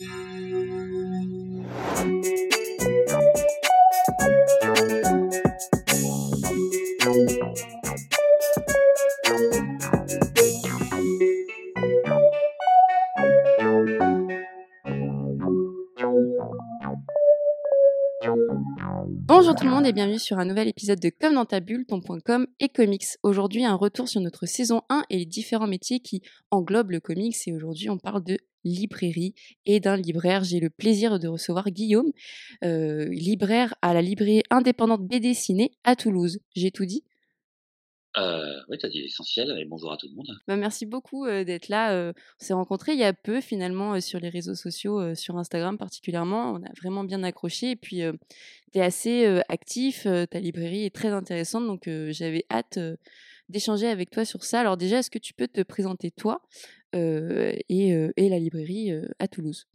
thank you Bonjour tout le monde et bienvenue sur un nouvel épisode de Comme dans ta bulle, ton.com et comics. Aujourd'hui, un retour sur notre saison 1 et les différents métiers qui englobent le comics. Et aujourd'hui, on parle de librairie et d'un libraire. J'ai le plaisir de recevoir Guillaume, euh, libraire à la librairie indépendante BD Ciné à Toulouse. J'ai tout dit euh, oui, tu as dit l'essentiel et bonjour à tout le monde. Bah, merci beaucoup euh, d'être là. Euh, on s'est rencontrés il y a peu finalement sur les réseaux sociaux, sur Instagram particulièrement. On a vraiment bien accroché et puis tu es assez actif, ta librairie est très intéressante donc j'avais hâte d'échanger avec toi sur ça. Alors déjà, est-ce que tu peux te présenter toi et, la librairie à Toulouse?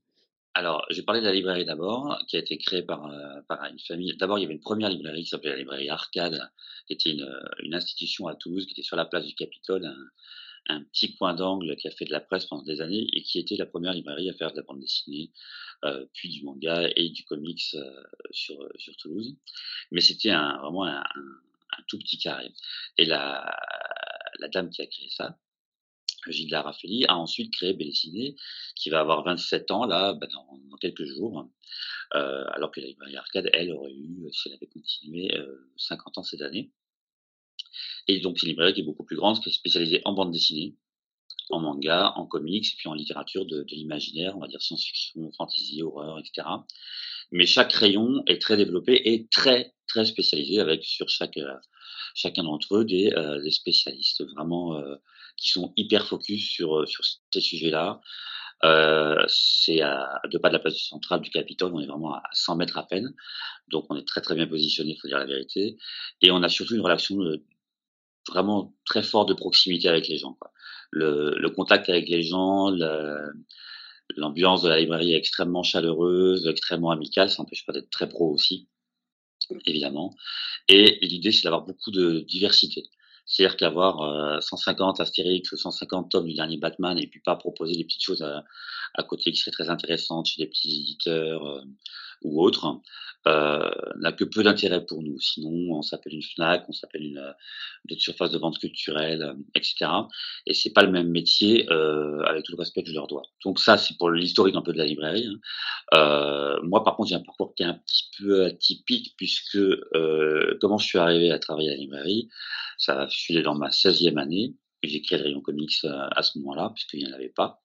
Alors, j'ai parlé de la librairie d'abord, qui a été créée par, euh, par une famille. D'abord, il y avait une première librairie qui s'appelait la librairie Arcade, qui était une, une, institution à Toulouse, qui était sur la place du Capitole, un, un petit coin d'angle qui a fait de la presse pendant des années et qui était la première librairie à faire de la bande dessinée, euh, puis du manga et du comics euh, sur, sur Toulouse. Mais c'était un, vraiment un, un, tout petit carré. Et la, la dame qui a créé ça, Gilles Raffaelli a ensuite créé Bellessiné, qui va avoir 27 ans là, bah, dans, quelques jours, euh, alors que la librairie Arcade, elle, aurait eu, si elle avait continué, euh, 50 ans cette année. Et donc c'est une librairie qui est beaucoup plus grande, qui est spécialisée en bande dessinée, en manga, en comics, puis en littérature de, de l'imaginaire, on va dire science-fiction, fantasy, horreur, etc. Mais chaque rayon est très développé et très, très spécialisé, avec sur chaque, euh, chacun d'entre eux des, euh, des spécialistes vraiment euh, qui sont hyper focus sur, euh, sur ces sujets-là. Euh, c'est à deux pas de la place centrale du Capitole, on est vraiment à 100 mètres à peine, donc on est très très bien positionné, il faut dire la vérité, et on a surtout une relation de, vraiment très forte de proximité avec les gens. Quoi. Le, le contact avec les gens, l'ambiance de la librairie est extrêmement chaleureuse, extrêmement amicale, ça n'empêche pas d'être très pro aussi, évidemment, et l'idée c'est d'avoir beaucoup de diversité. C'est-à-dire qu'avoir euh, 150 Astérix ou 150 tomes du dernier Batman et puis pas proposer des petites choses à, à côté qui seraient très intéressantes chez des petits éditeurs euh, ou autres, euh, n'a que peu d'intérêt pour nous. Sinon, on s'appelle une Fnac, on s'appelle une d'autres surfaces de vente culturelle, euh, etc. Et c'est pas le même métier euh, avec tout le respect que je leur dois. Donc ça, c'est pour l'historique un peu de la librairie. Hein. Euh, moi, par contre, j'ai un parcours qui est un petit peu atypique puisque comment je suis arrivé à travailler à la librairie, ça, je suis dans ma 16e année. J'ai créé le rayon comics à ce moment-là puisqu'il n'y en avait pas.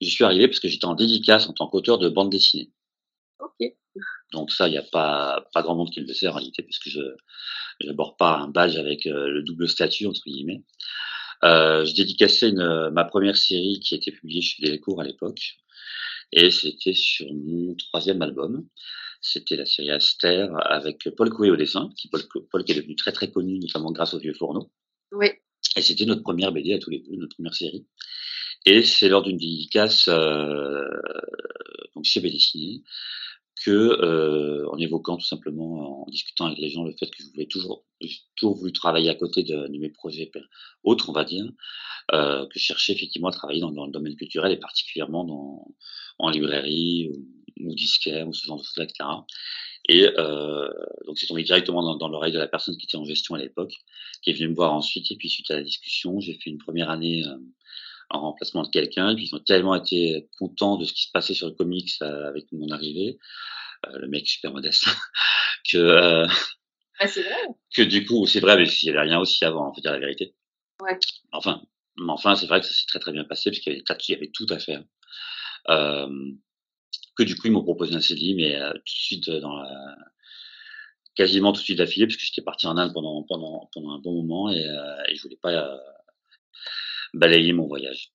Je suis arrivé parce que j'étais en dédicace en tant qu'auteur de bande dessinée. Ok. Donc ça, il n'y a pas, pas grand monde qui le sait en réalité, puisque je n'aborde pas un badge avec euh, le double statut, entre guillemets. Euh, je dédicaçais une, ma première série qui était publiée chez Delcourt à l'époque, et c'était sur mon troisième album. C'était la série Aster avec Paul Coué au dessin, qui Paul, Paul, qui est devenu très très connu, notamment grâce au Vieux Fourneau. Oui. Et c'était notre première BD à tous les deux, notre première série. Et c'est lors d'une dédicace euh, donc chez Bédessiné que, euh, en évoquant tout simplement, en discutant avec les gens, le fait que je voulais toujours, toujours voulu travailler à côté de, mes projets autres, on va dire, euh, que je cherchais effectivement à travailler dans, le domaine culturel et particulièrement dans, en librairie ou, ou disquaire ou ce genre de choses, etc. Et euh, donc c'est tombé directement dans, dans l'oreille de la personne qui était en gestion à l'époque, qui est venue me voir ensuite. Et puis suite à la discussion, j'ai fait une première année en remplacement de quelqu'un. Et puis ils ont tellement été contents de ce qui se passait sur le comics euh, avec mon arrivée, euh, le mec super modeste, que euh, ah, vrai. que du coup c'est vrai, mais il n'y avait rien aussi avant, on faut dire la vérité. Ouais. Enfin, mais enfin c'est vrai que ça s'est très très bien passé parce qu'il y avait, il y avait tout à faire. Euh, que du coup ils m'ont proposé un CDI, mais tout de suite dans la quasiment tout de suite d'affilée parce que j'étais parti en Inde pendant pendant pendant un bon moment et, euh, et je voulais pas balayer mon voyage.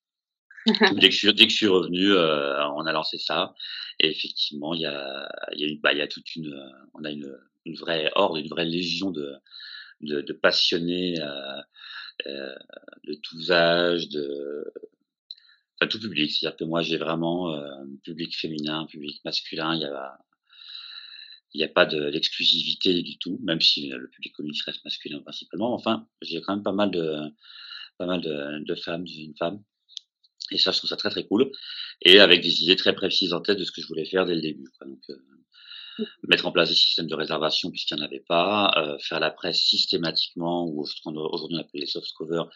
dès, que je, dès que je suis revenu, euh, on a lancé ça. Et effectivement, il y a, il y a, bah, il y a toute une, on a une, une vraie horde, une vraie légion de, de, de passionnés euh, euh, de tous âges, de, enfin, tout public. C'est-à-dire que moi, j'ai vraiment euh, un public féminin, un public masculin. Il y a, il n'y a pas d'exclusivité du tout, même si le public comics reste masculin principalement. Enfin, j'ai quand même pas mal de, pas mal de, de femmes, une femme. Et ça, je trouve ça très, très cool et avec des idées très précises en tête de ce que je voulais faire dès le début, quoi. Donc, heu, Mmh. mettre en place des systèmes de réservation puisqu'il n'y en avait pas, heu, faire la presse systématiquement ou ce qu'on aujourd'hui on appelle les soft covers,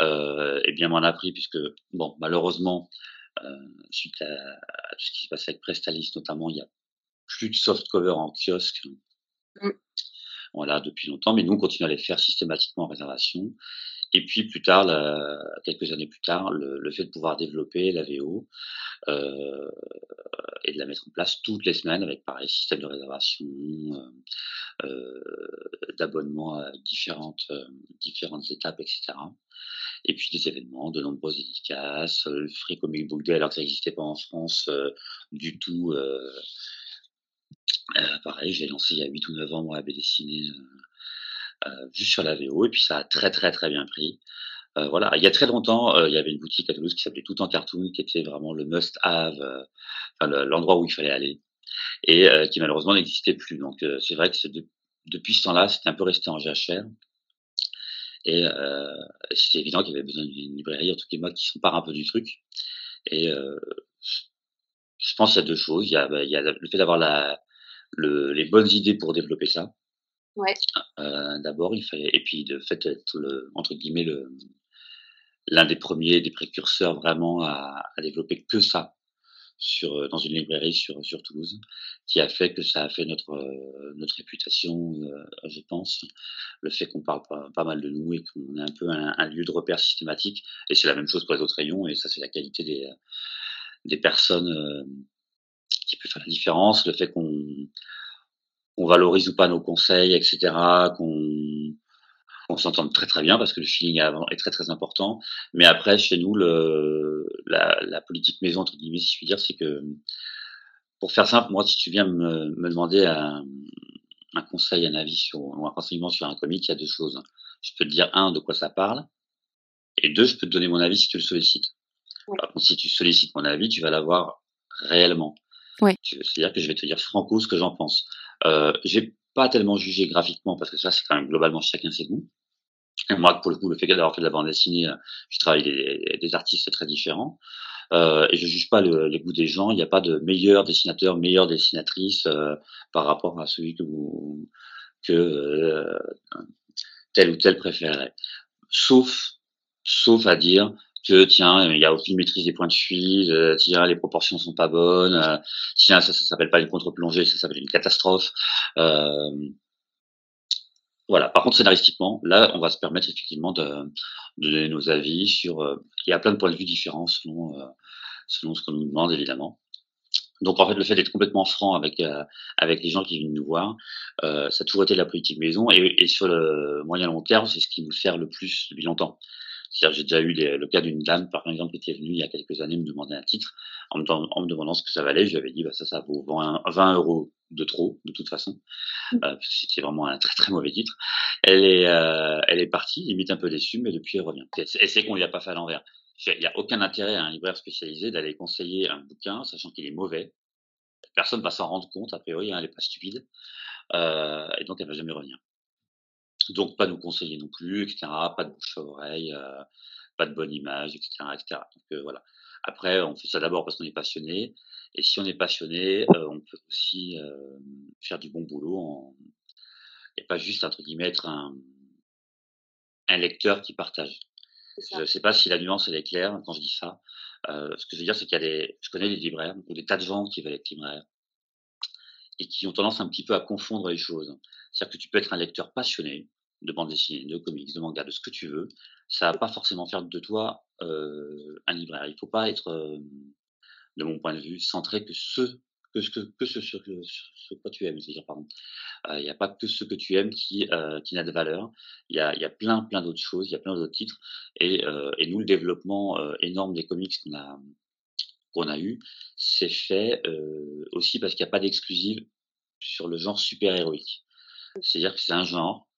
heu et bien m'en a pris puisque bon, malheureusement, heu, suite à à tout ce qui s'est passé avec Prestalis notamment, il y a plus de soft cover en kiosque. Mmh. Voilà, depuis longtemps, mais nous on continue à les faire systématiquement en réservation et puis plus tard, quelques années plus tard, le fait de pouvoir développer la VO, heu et de la mettre en place toutes les semaines avec pareil système de réservation, heu heu, d'abonnement à différentes, différentes étapes et cetera. Et puis des événements, de nombreuses dédicaces, le Free Comic Book Day alors que ça existait pas en France, du tout, pareil, je l'ai lancé il y a 8 ou 9 ans moi, la bande heu, juste sur la VO et puis ça a très, très, très bien pris. Heu, voilà, il y a très longtemps, heu, il y avait une boutique à Toulouse qui s'appelait Tout en Cartoon qui était vraiment le must have, heu, enfin le l'endroit où il fallait aller et heu, qui malheureusement n'existait plus donc heu, c'est vrai que de depuis ce temps-là, c'était un peu resté en jachère et c'était évident qu'il y avait besoin d'une librairie, en tout cas moi, qui s'empare un peu du truc et je pense a 2 choses. Il y a, bah, il y a le fait d'avoir les bonnes idées pour développer ça. Ouais. Heu, d'abord, il fallait et puis de fait être le entre guillemets le l'un des premiers, des précurseurs vraiment à développer que ça sur, heu, dans une librairie sur sur Toulouse, qui a fait que ça a fait notre, heu, notre réputation, je pense. Le fait qu'on parle pas pas mal de nous et qu'on est un peu un lieu de repère systématique et c'est la même chose pour les autres rayons et ça, c'est la qualité des, des personnes, qui peut faire la différence. Le fait qu'on qu'on valorise ou pas nos conseils et cetera, qu'on on s'entende très, très bien parce que le feeling avant est très, très important. Mais après, chez nous, le la la «politique maison» entre guillemets, si je puis dire, c'est que, pour faire simple, moi, si tu viens me me demander un un conseil, un avis sur ou un renseignement sur un comic, il y a 2 choses. Je peux te dire, 1, de quoi ça parle et 2, je peux te donner mon avis si tu le sollicites. Ouais. Par contre, si tu sollicites mon avis, tu vas l'avoir réellement. Tu c'est-à-dire que je vais te dire franco ce que j'en pense. Heu, j'ai pas tellement jugé graphiquement parce que ça, c'est quand même globalement chacun ses goûts. Et moi, pour le coup, le fait d'avoir fait de la bande dessinée, heu, je travaille des des artistes très différents, heu et je juge pas le les goûts des gens. Il y a pas de meilleur dessinateur, meilleure dessinatrice, heu, par rapport à celui que tel ou tel préférerait. Sauf sauf à dire que tiens, il y a aucune maîtrise des points de fuite, heu, tiens, les proportions sont pas bonnes, tiens, ça, ça s'appelle pas une contre-plongée, ça s'appelle une catastrophe. Hem, voilà. Par contre, scénaristiquement, là, on va se permettre effectivement de donner nos avis sur, il y a plein de points de vue différents selon, selon ce qu'on nous demande évidemment. Donc en fait, le fait d'être complètement franc avec, avec les gens qui viennent nous voir, ça a toujours été la politique maison et et sur le moyen long terme, c'est ce qui nous sert le plus depuis longtemps. C'est-à-dire, j'ai déjà eu le cas d'une dame, par exemple, qui était venue il y a quelques années me demander un titre, en me deman en me demandant ce que ça valait. Je lui avais dit: «Bah ça, ça vaut 20 20 € de trop, de toute façon», Mmh. parce que c'était vraiment un très, très mauvais titre. Elle est, heu, elle est partie, limite un peu déçue, mais depuis elle revient. Et c'est qu'on lui a pas fait à l'envers. Il y a aucun intérêt à un libraire spécialisé d'aller conseiller un bouquin, sachant qu'il est mauvais. Personne va s'en rendre compte a priori, hein, elle est pas stupide, heu et donc elle va jamais revenir. Donc pas nous conseiller non plus et cetera, pas de bouche à oreille, heu, pas de bonne image et cetera et cetera. Donc heu, voilà. Après, on fait ça d'abord parce qu'on est passionné et si on est passionné, heu, on peut aussi, hem, faire du bon boulot en et pas juste entre guillemets être un un lecteur qui partage. Je sais pas si la nuance elle est claire quand je dis ça. Heu, ce que je veux dire, c'est qu'il y a des je connais des libraires ou des tas de gens qui veulent être libraires et qui ont tendance un petit peu à confondre les choses. C'est-à-dire que tu peux être un lecteur passionné de bande dessinée, de comics, de manga, de ce que tu veux. Ça va pas forcément faire de toi, heu, un libraire. Il faut pas être, hem, de mon point de vue, centré que ce que ce que que ce sur ce quoi tu aimes, je veux dire, pardon. Heu, il y a pas que ce que tu aimes qui, heu, qui n'a de valeur. Il y a y a plein, plein d'autres choses, il y a plein d'autres titres et heu et nous, le développement, énorme des comics qu'on a qu'on a eu, c'est fait, aussi parce qu'il y a pas d'exclusive sur le genre super héroïque. C'est-à-dire que c'est un genre,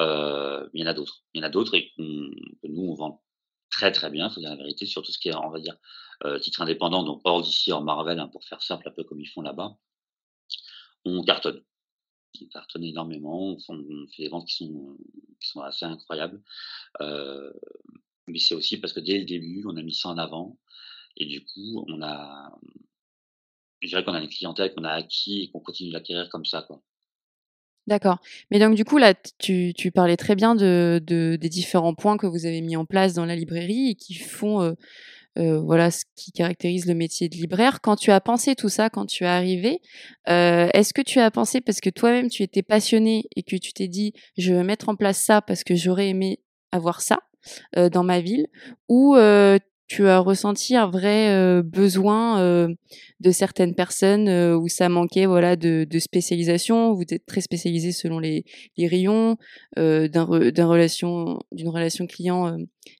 heu, il y en a d'autres. Il y en a d'autres et qu'on que nous on vend très, très bien, faut dire la vérité, sur tout ce qui est, on va dire, heu, titres indépendants, donc hors DC, hors Marvel, hein, pour faire simple, un peu comme ils font là-bas. On cartonne. On cartonne énormément, on font on fait des ventes qui sont qui sont assez incroyables. Heu Mais c'est aussi parce que dès le début, on a mis ça en avant et du coup, on a je dirais qu'on a une clientèle qu'on a acquis et qu'on continue d'acquérir comme ça, quoi. D'accord. Mais donc du coup là, tu tu parlais très bien de de des différents points que vous avez mis en place dans la librairie et qui font, heu heu, voilà, ce qui caractérise le métier de libraire. Quand tu as pensé tout ça, quand tu es arrivé, heu, est-ce que tu as pensé parce que toi-même tu étais passionné et que tu t'es dit: «Je vais mettre en place ça parce que j'aurais aimé avoir ça, heu, dans ma ville» ou heu, tu as ressenti un vrai, heu, besoin, heu, de certaines personnes, heu, où ça manquait, voilà, de de spécialisation? Vous êtes très spécialisés selon les les rayons, d'un relation d'une relation client,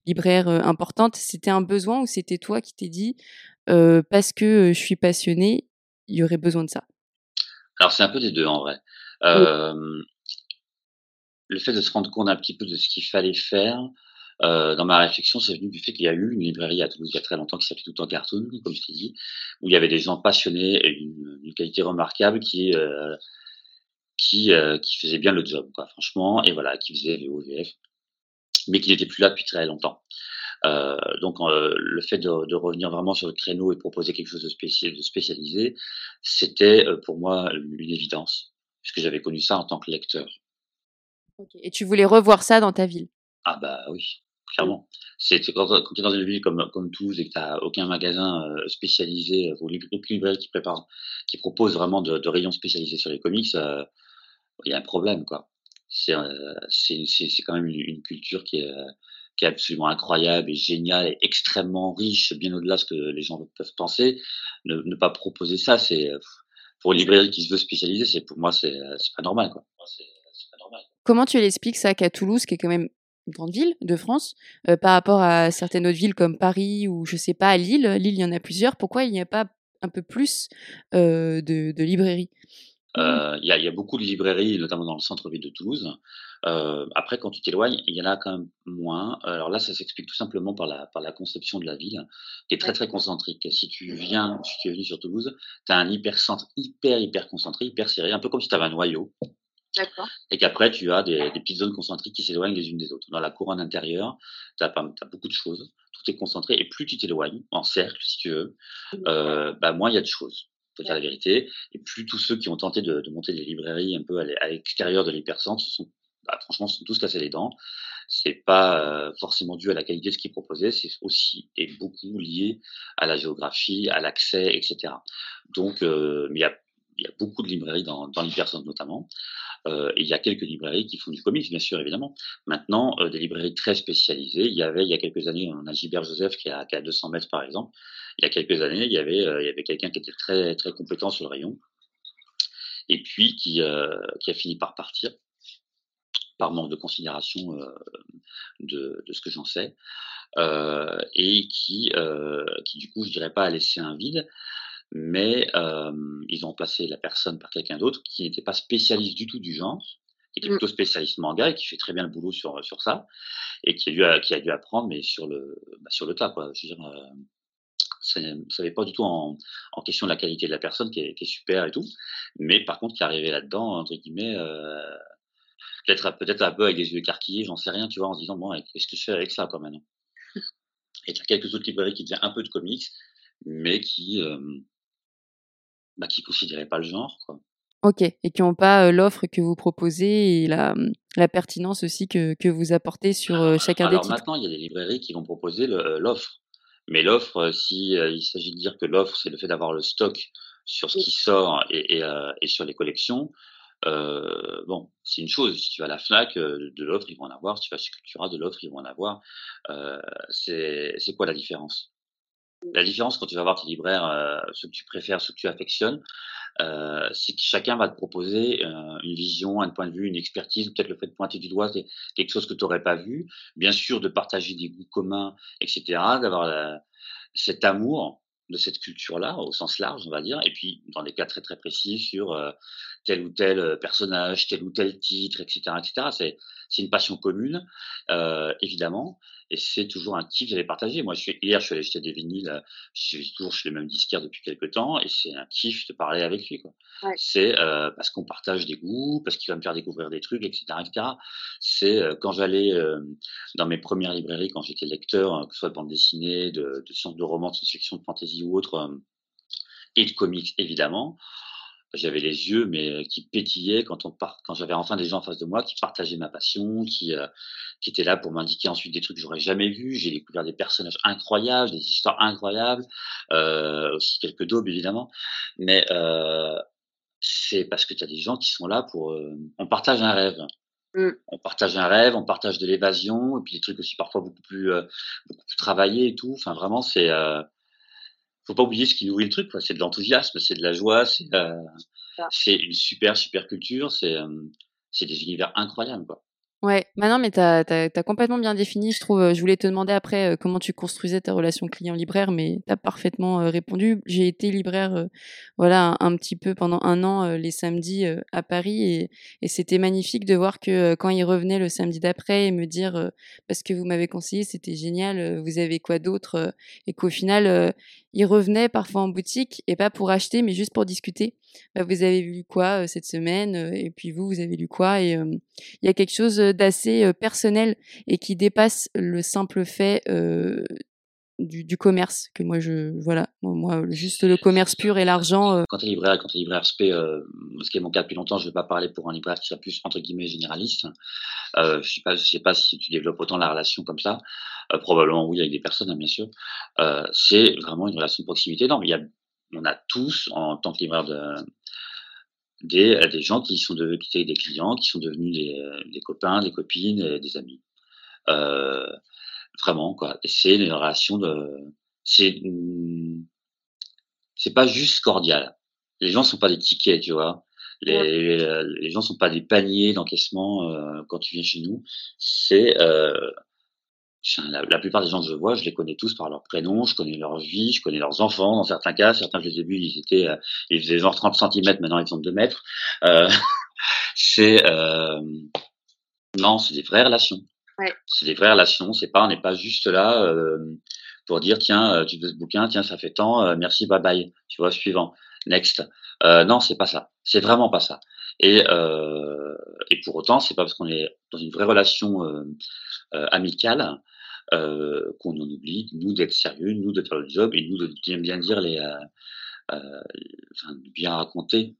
libraire, importante. C'était un besoin ou c'était toi qui t'es dit, «Parce que, je suis passionné, il y aurait besoin de ça»? Alors c'est un peu des 2 en vrai. Oui. Le fait de se rendre compte un petit peu de ce qu'il fallait faire, Heu, dans ma réflexion, c'est venu du fait qu'il y a eu une librairie à Toulouse il y a très longtemps qui s'appelait Tout temps Cartoon, comme je t'ai dit, où il y avait des gens passionnés et d'une d'une qualité remarquable qui, heu, qui, heu, qui faisaient bien le job, quoi, franchement et voilà, qui faisaient VO, VF, mais qui n'étaient plus là depuis très longtemps. Heu, donc heu, le fait de de revenir vraiment sur le créneau et proposer quelque chose de spécial de spécialisé, c'était, heu, pour moi, une évidence, puisque j'avais connu ça en tant que lecteur. Et tu voulais revoir ça dans ta ville? Ah bah oui, clairement. C'est quand tu es dans une ville comme Toulouse et que tu as aucun magasin, heu, spécialisé, heu, ou aucune librairie qui propose vraiment de rayons spécialisés sur les comics, heu, il y a un problème, quoi. C'est, c'est quand même une culture qui est, qui est absolument incroyable et géniale et extrêmement riche, bien au-delà de ce que les gens peuvent penser. Ne pas proposer ça, c'est, pour une librairie qui se veut spécialisée, c'est pour moi, c'est, pas normal, quoi. Comment tu l'expliques ça qu'à Toulouse, qui est quand même une grande ville de France, heu, par rapport à certaines autres villes comme Paris ou je sais pas, à Lille, Lille, il y en a plusieurs, pourquoi il n'y a pas un peu plus, heu, de de librairies? Heu, il y a il y a beaucoup de librairies, notamment dans le centre-ville de Toulouse. Après quand tu t'éloignes, il y en a quand même moins. Alors là, ça s'explique tout simplement par la par la conception de la ville, qui est très, très concentrique. Si tu viens si tu es venu sur Toulouse, tu as un hypercentre hyper, hyper concentré, hyper serré, un peu comme si tu avais un noyau. Et qu'après tu as des des petites zones concentriques qui s'éloignent les unes des autres. Dans la couronne intérieure, tu as beaucoup de choses, tout est concentré et plus tu t'éloignes, en cercle si tu veux, heu, bah, moins il y a de choses. Faut dire la vérité et plus tous ceux qui ont tenté de de monter des librairies un peu à l'e à l'extérieur de l'hypercentre sont bah, franchement, se sont tous cassés les dents. C'est pas, heu, forcément dû à la qualité de ce qu'ils proposaient, c'est aussi et beaucoup lié à la géographie, à l'accès et cetera. Donc mais il y a il y a beaucoup de librairies dans dans l'hypercentre notamment, heu et il y a quelques librairies qui font du comics, bien sûr, évidemment. Maintenant, heu, des librairies très spécialisées, il y avait il y a quelques années, on a Gilbert Joseph qui est à à 200 mètres par exemple. Il y a quelques années, il y avait, y avait quelqu'un qui était très, très compétent sur le rayon et puis qui, qui a fini par partir, par manque de considération, de de ce que j'en sais, et qui, qui du coup, je dirais pas a laissé un vide, mais hem, ils ont remplacé la personne par quelqu'un d'autre qui n'était pas spécialiste du tout du genre, qui était Mmh. plutôt spécialiste manga et qui fait très bien le boulot sur, sur ça et qui a dû qui a dû apprendre mais sur le, bah, sur le tas quoi. Je veux dire, c'est ça n'est pas du tout en en question de la qualité de la personne qui est qui est super et tout, mais par contre qui est arrivé là-dedans entre guillemets, heu, peut-être peut-être un peu avec des yeux écarquillés, j'en sais rien, tu vois? En se disant: «Bon, qu'est-ce que je fais avec ça quoi maintenant?» et tu as quelques autres librairies qui faisaient un peu de comics, mais qui, hem, bah, qui considéraient pas le genre quoi. OK et qui ont pas, l'offre que vous proposez et la, mmh, la pertinence aussi que que vous apportez sur, chacun des Alors titres? maintenant, il y a des librairies qui vont proposer l'offre. Mais l'offre, si, il s'agit de dire que l'offre, c'est le fait d'avoir le stock sur ce qui sort et et sur les collections, bon, c'est une chose. Si tu vas à la Fnac, de l'offre, ils vont en avoir. Si tu vas chez Cultura, de l'offre, ils vont en avoir. C'est quoi la différence? La différence quand tu vas voir tes libraires, heu, ceux que tu préfères, ceux que tu affectionnes, Heu, c'est que chacun va te proposer, heu, une vision, un point de vue, une expertise, peut-être le fait de pointer du doigt quelque chose que tu aurais pas vu. Bien sûr, de partager des goûts communs et cetera, d'avoir la cet amour de cette culture-là, au sens large, on va dire et puis dans des cas très, très précis sur, heu, tel ou tel personnage, tel ou tel titre, etc., etc. C'est c'est une passion commune, euh, évidemment, et c'est toujours un kiff d'aller partager. Moi, je suis, hier, je suis allé acheter des vinyles, je suis toujours chez le même disquaire depuis quelques temps, et c'est un kiff de parler avec lui. Quoi. Ouais. C'est euh, parce qu'on partage des goûts, parce qu'il va me faire découvrir des trucs, etc., etc. C'est euh, quand j'allais euh, dans mes premières librairies, quand j'étais lecteur, que ce soit de bande dessinée, de, de sciences de romans, de science-fiction, de fantasy ou autre, euh, et de comics évidemment j'avais les yeux mais euh, qui pétillaient quand on part, quand j'avais enfin des gens en face de moi qui partageaient ma passion, qui euh, qui étaient là pour m'indiquer ensuite des trucs que j'aurais jamais vus. J'ai découvert des personnages incroyables, des histoires incroyables, euh, aussi quelques daubes évidemment, mais euh, c'est parce que tu as des gens qui sont là pour. euh, on partage un rêve. Mm. On partage un rêve, on partage de l'évasion, et puis des trucs aussi parfois beaucoup plus, euh, beaucoup plus travaillés et tout. Enfin, vraiment, c'est. Faut pas oublier ce qui nourrit le truc. quoi. C'est de l'enthousiasme, c'est de la joie, c'est euh, une super super culture, c'est euh, c'est des univers incroyables quoi. Ouais, bah non, mais tu as, complètement bien défini, je trouve. euh, Je voulais te demander après euh, comment tu construisais ta relation client-libraire, mais tu as parfaitement euh, répondu. J'ai été libraire voilà, un, petit peu pendant un an les samedis à Paris et, c'était magnifique de voir que quand ils revenaient le samedi d'après et me dire parce que vous m'avez conseillé, c'était génial, vous avez quoi d'autre Et qu'au final, ils revenaient parfois en boutique et pas pour acheter, mais juste pour discuter. Bah, vous avez lu quoi cette semaine Et puis vous, vous avez lu quoi Et il y a quelque chose d'assez euh, personnel et qui dépasse le simple fait euh, du, commerce que moi je voilà moi, juste le commerce pur et l'argent euh, Quand tu es libraire, quand tu es libraire SP, ce qui est mon cas depuis longtemps, je ne vais pas parler pour un libraire qui soit plus entre guillemets généraliste. Je sais pas, je sais pas si tu développes autant la relation comme ça. Probablement oui avec des personnes, hein, bien sûr. C'est vraiment une relation de proximité. Non, il y a, on a tous en tant que libraire de, des, euh, des gens qui sont devenus qui étaient des clients, qui sont devenus des, euh, des copains, des copines, des amis. Euh, vraiment quoi. Et c'est une relation de, c'est c'est pas juste cordial. Les gens sont pas des tickets, tu vois. Les, euh, les gens sont pas des paniers d'encaissement euh, quand tu viens chez nous. C'est euh, la, la plupart des gens que je vois, je les connais tous par leur prénom, je connais leur vie, je connais leurs enfants. Dans certains cas, certains je les ai vus, ils étaient, euh, ils faisaient genre 30 cm, maintenant ils font 2 mètres. Euh, c'est euh, non, c'est des vraies relations. Ouais. C'est des vraies relations. C'est pas, on n'est pas juste là euh, pour dire tiens, euh, tu veux ce bouquin, tiens, ça fait tant, merci, bye bye. Tu vois, suivant, next. Euh, non, c'est pas ça. C'est vraiment pas ça. Et euh, et pour autant, c'est pas parce qu'on est dans une vraie relation euh, euh, amicale euh, qu'on en oublie, nous d'être sérieux, nous de faire le job et nous de bien, bien dire les, euh, euh, enfin, de bien raconter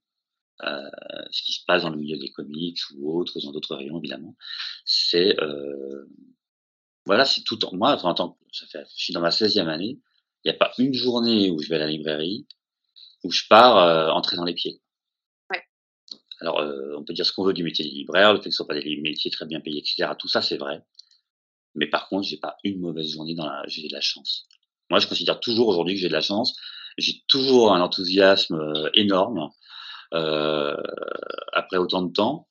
ce qui se passe dans le milieu des comics ou autres, dans d'autres rayons évidemment. C'est voilà, c'est tout en moi. En tant que, ça fait, je suis dans ma 16e année. Il n'y a pas une journée où je vais à la librairie où je pars euh, entrer dans les pieds. Ouais. Alors, euh, on peut dire ce qu'on veut du métier de libraire, le fait que ce soit pas des métiers très bien payés, etc. Tout ça, c'est vrai. Mais par contre, j'ai pas une mauvaise journée dans la, j'ai de la chance. Moi, je considère toujours aujourd'hui que j'ai de la chance. J'ai toujours un enthousiasme euh, énorme. Euh, après autant de temps,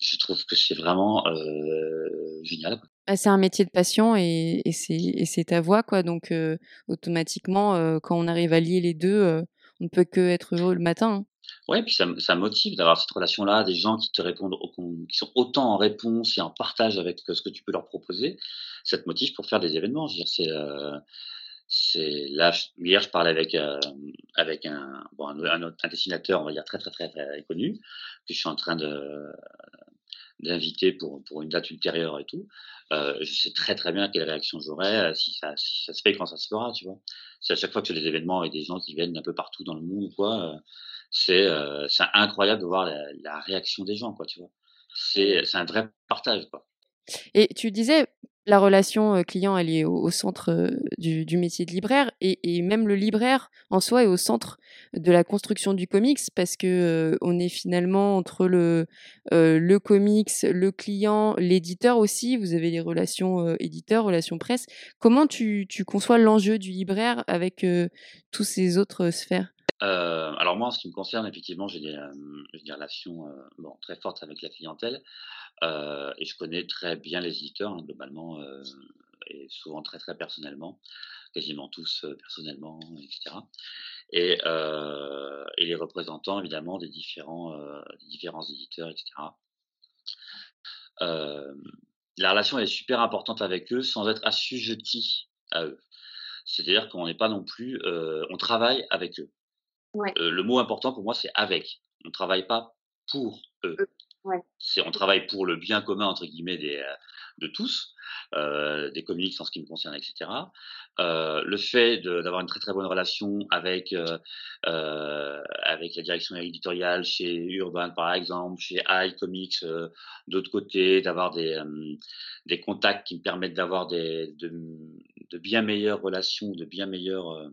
je trouve que c'est vraiment euh, génial. bah, c'est un métier de passion et, et c'est et c'est ta voix quoi donc euh, automatiquement euh, quand on arrive à lier les deux euh, on ne peut que être heureux le matin hein. Ouais, puis ça, motive d'avoir cette relation-là, des gens qui te répondent, qui sont autant en réponse et en partage avec euh, ce que tu peux leur proposer. Ça te motive pour faire des événements. Euh, c'est là. Hier, je parlais avec euh, un, bon, dessinateur, on va dire très très très très connu, que je suis en train d'inviter pour une date ultérieure et tout. Je sais très très bien quelle réaction j'aurai si ça se fait quand ça se fera, tu vois. C'est à chaque fois que j'ai des événements avec des gens qui viennent un peu partout dans le monde ou quoi. Euh, c'est incroyable de voir la, réaction des gens, quoi, tu vois. C'est un vrai partage. Et tu disais, la relation euh, client, elle est au, au centre euh, du, métier de libraire, et, même le libraire en soi est au centre de la construction du comics, parce que on est finalement entre le, le comics, le client, l'éditeur aussi. Vous avez les relations éditeurs, relations presse. Comment tu, tu conçois l'enjeu du libraire avec tous ces autres sphères? Euh, alors moi, en ce qui me concerne, effectivement, j'ai des, euh, relations euh, très fortes avec la clientèle euh, et je connais très bien les éditeurs, hein, globalement, et souvent très très personnellement, quasiment tous personnellement, etc. Et, les représentants évidemment des différents, des différents éditeurs, etc. la relation est super importante avec eux sans être assujetti à eux. C'est-à-dire qu'on n'est pas non plus, on travaille avec eux. Le mot important pour moi, c'est avec. On ne travaille pas pour eux. C'est on travaille pour le bien commun entre guillemets des, de tous, euh, des comics en ce qui me concerne, etc. Euh, le fait d'avoir une très très bonne relation avec euh, avec la direction éditoriale chez Urban par exemple, chez iComics euh, d'autre côté, d'avoir des des contacts qui me permettent d'avoir des de, de, bien meilleures relations, de bien meilleures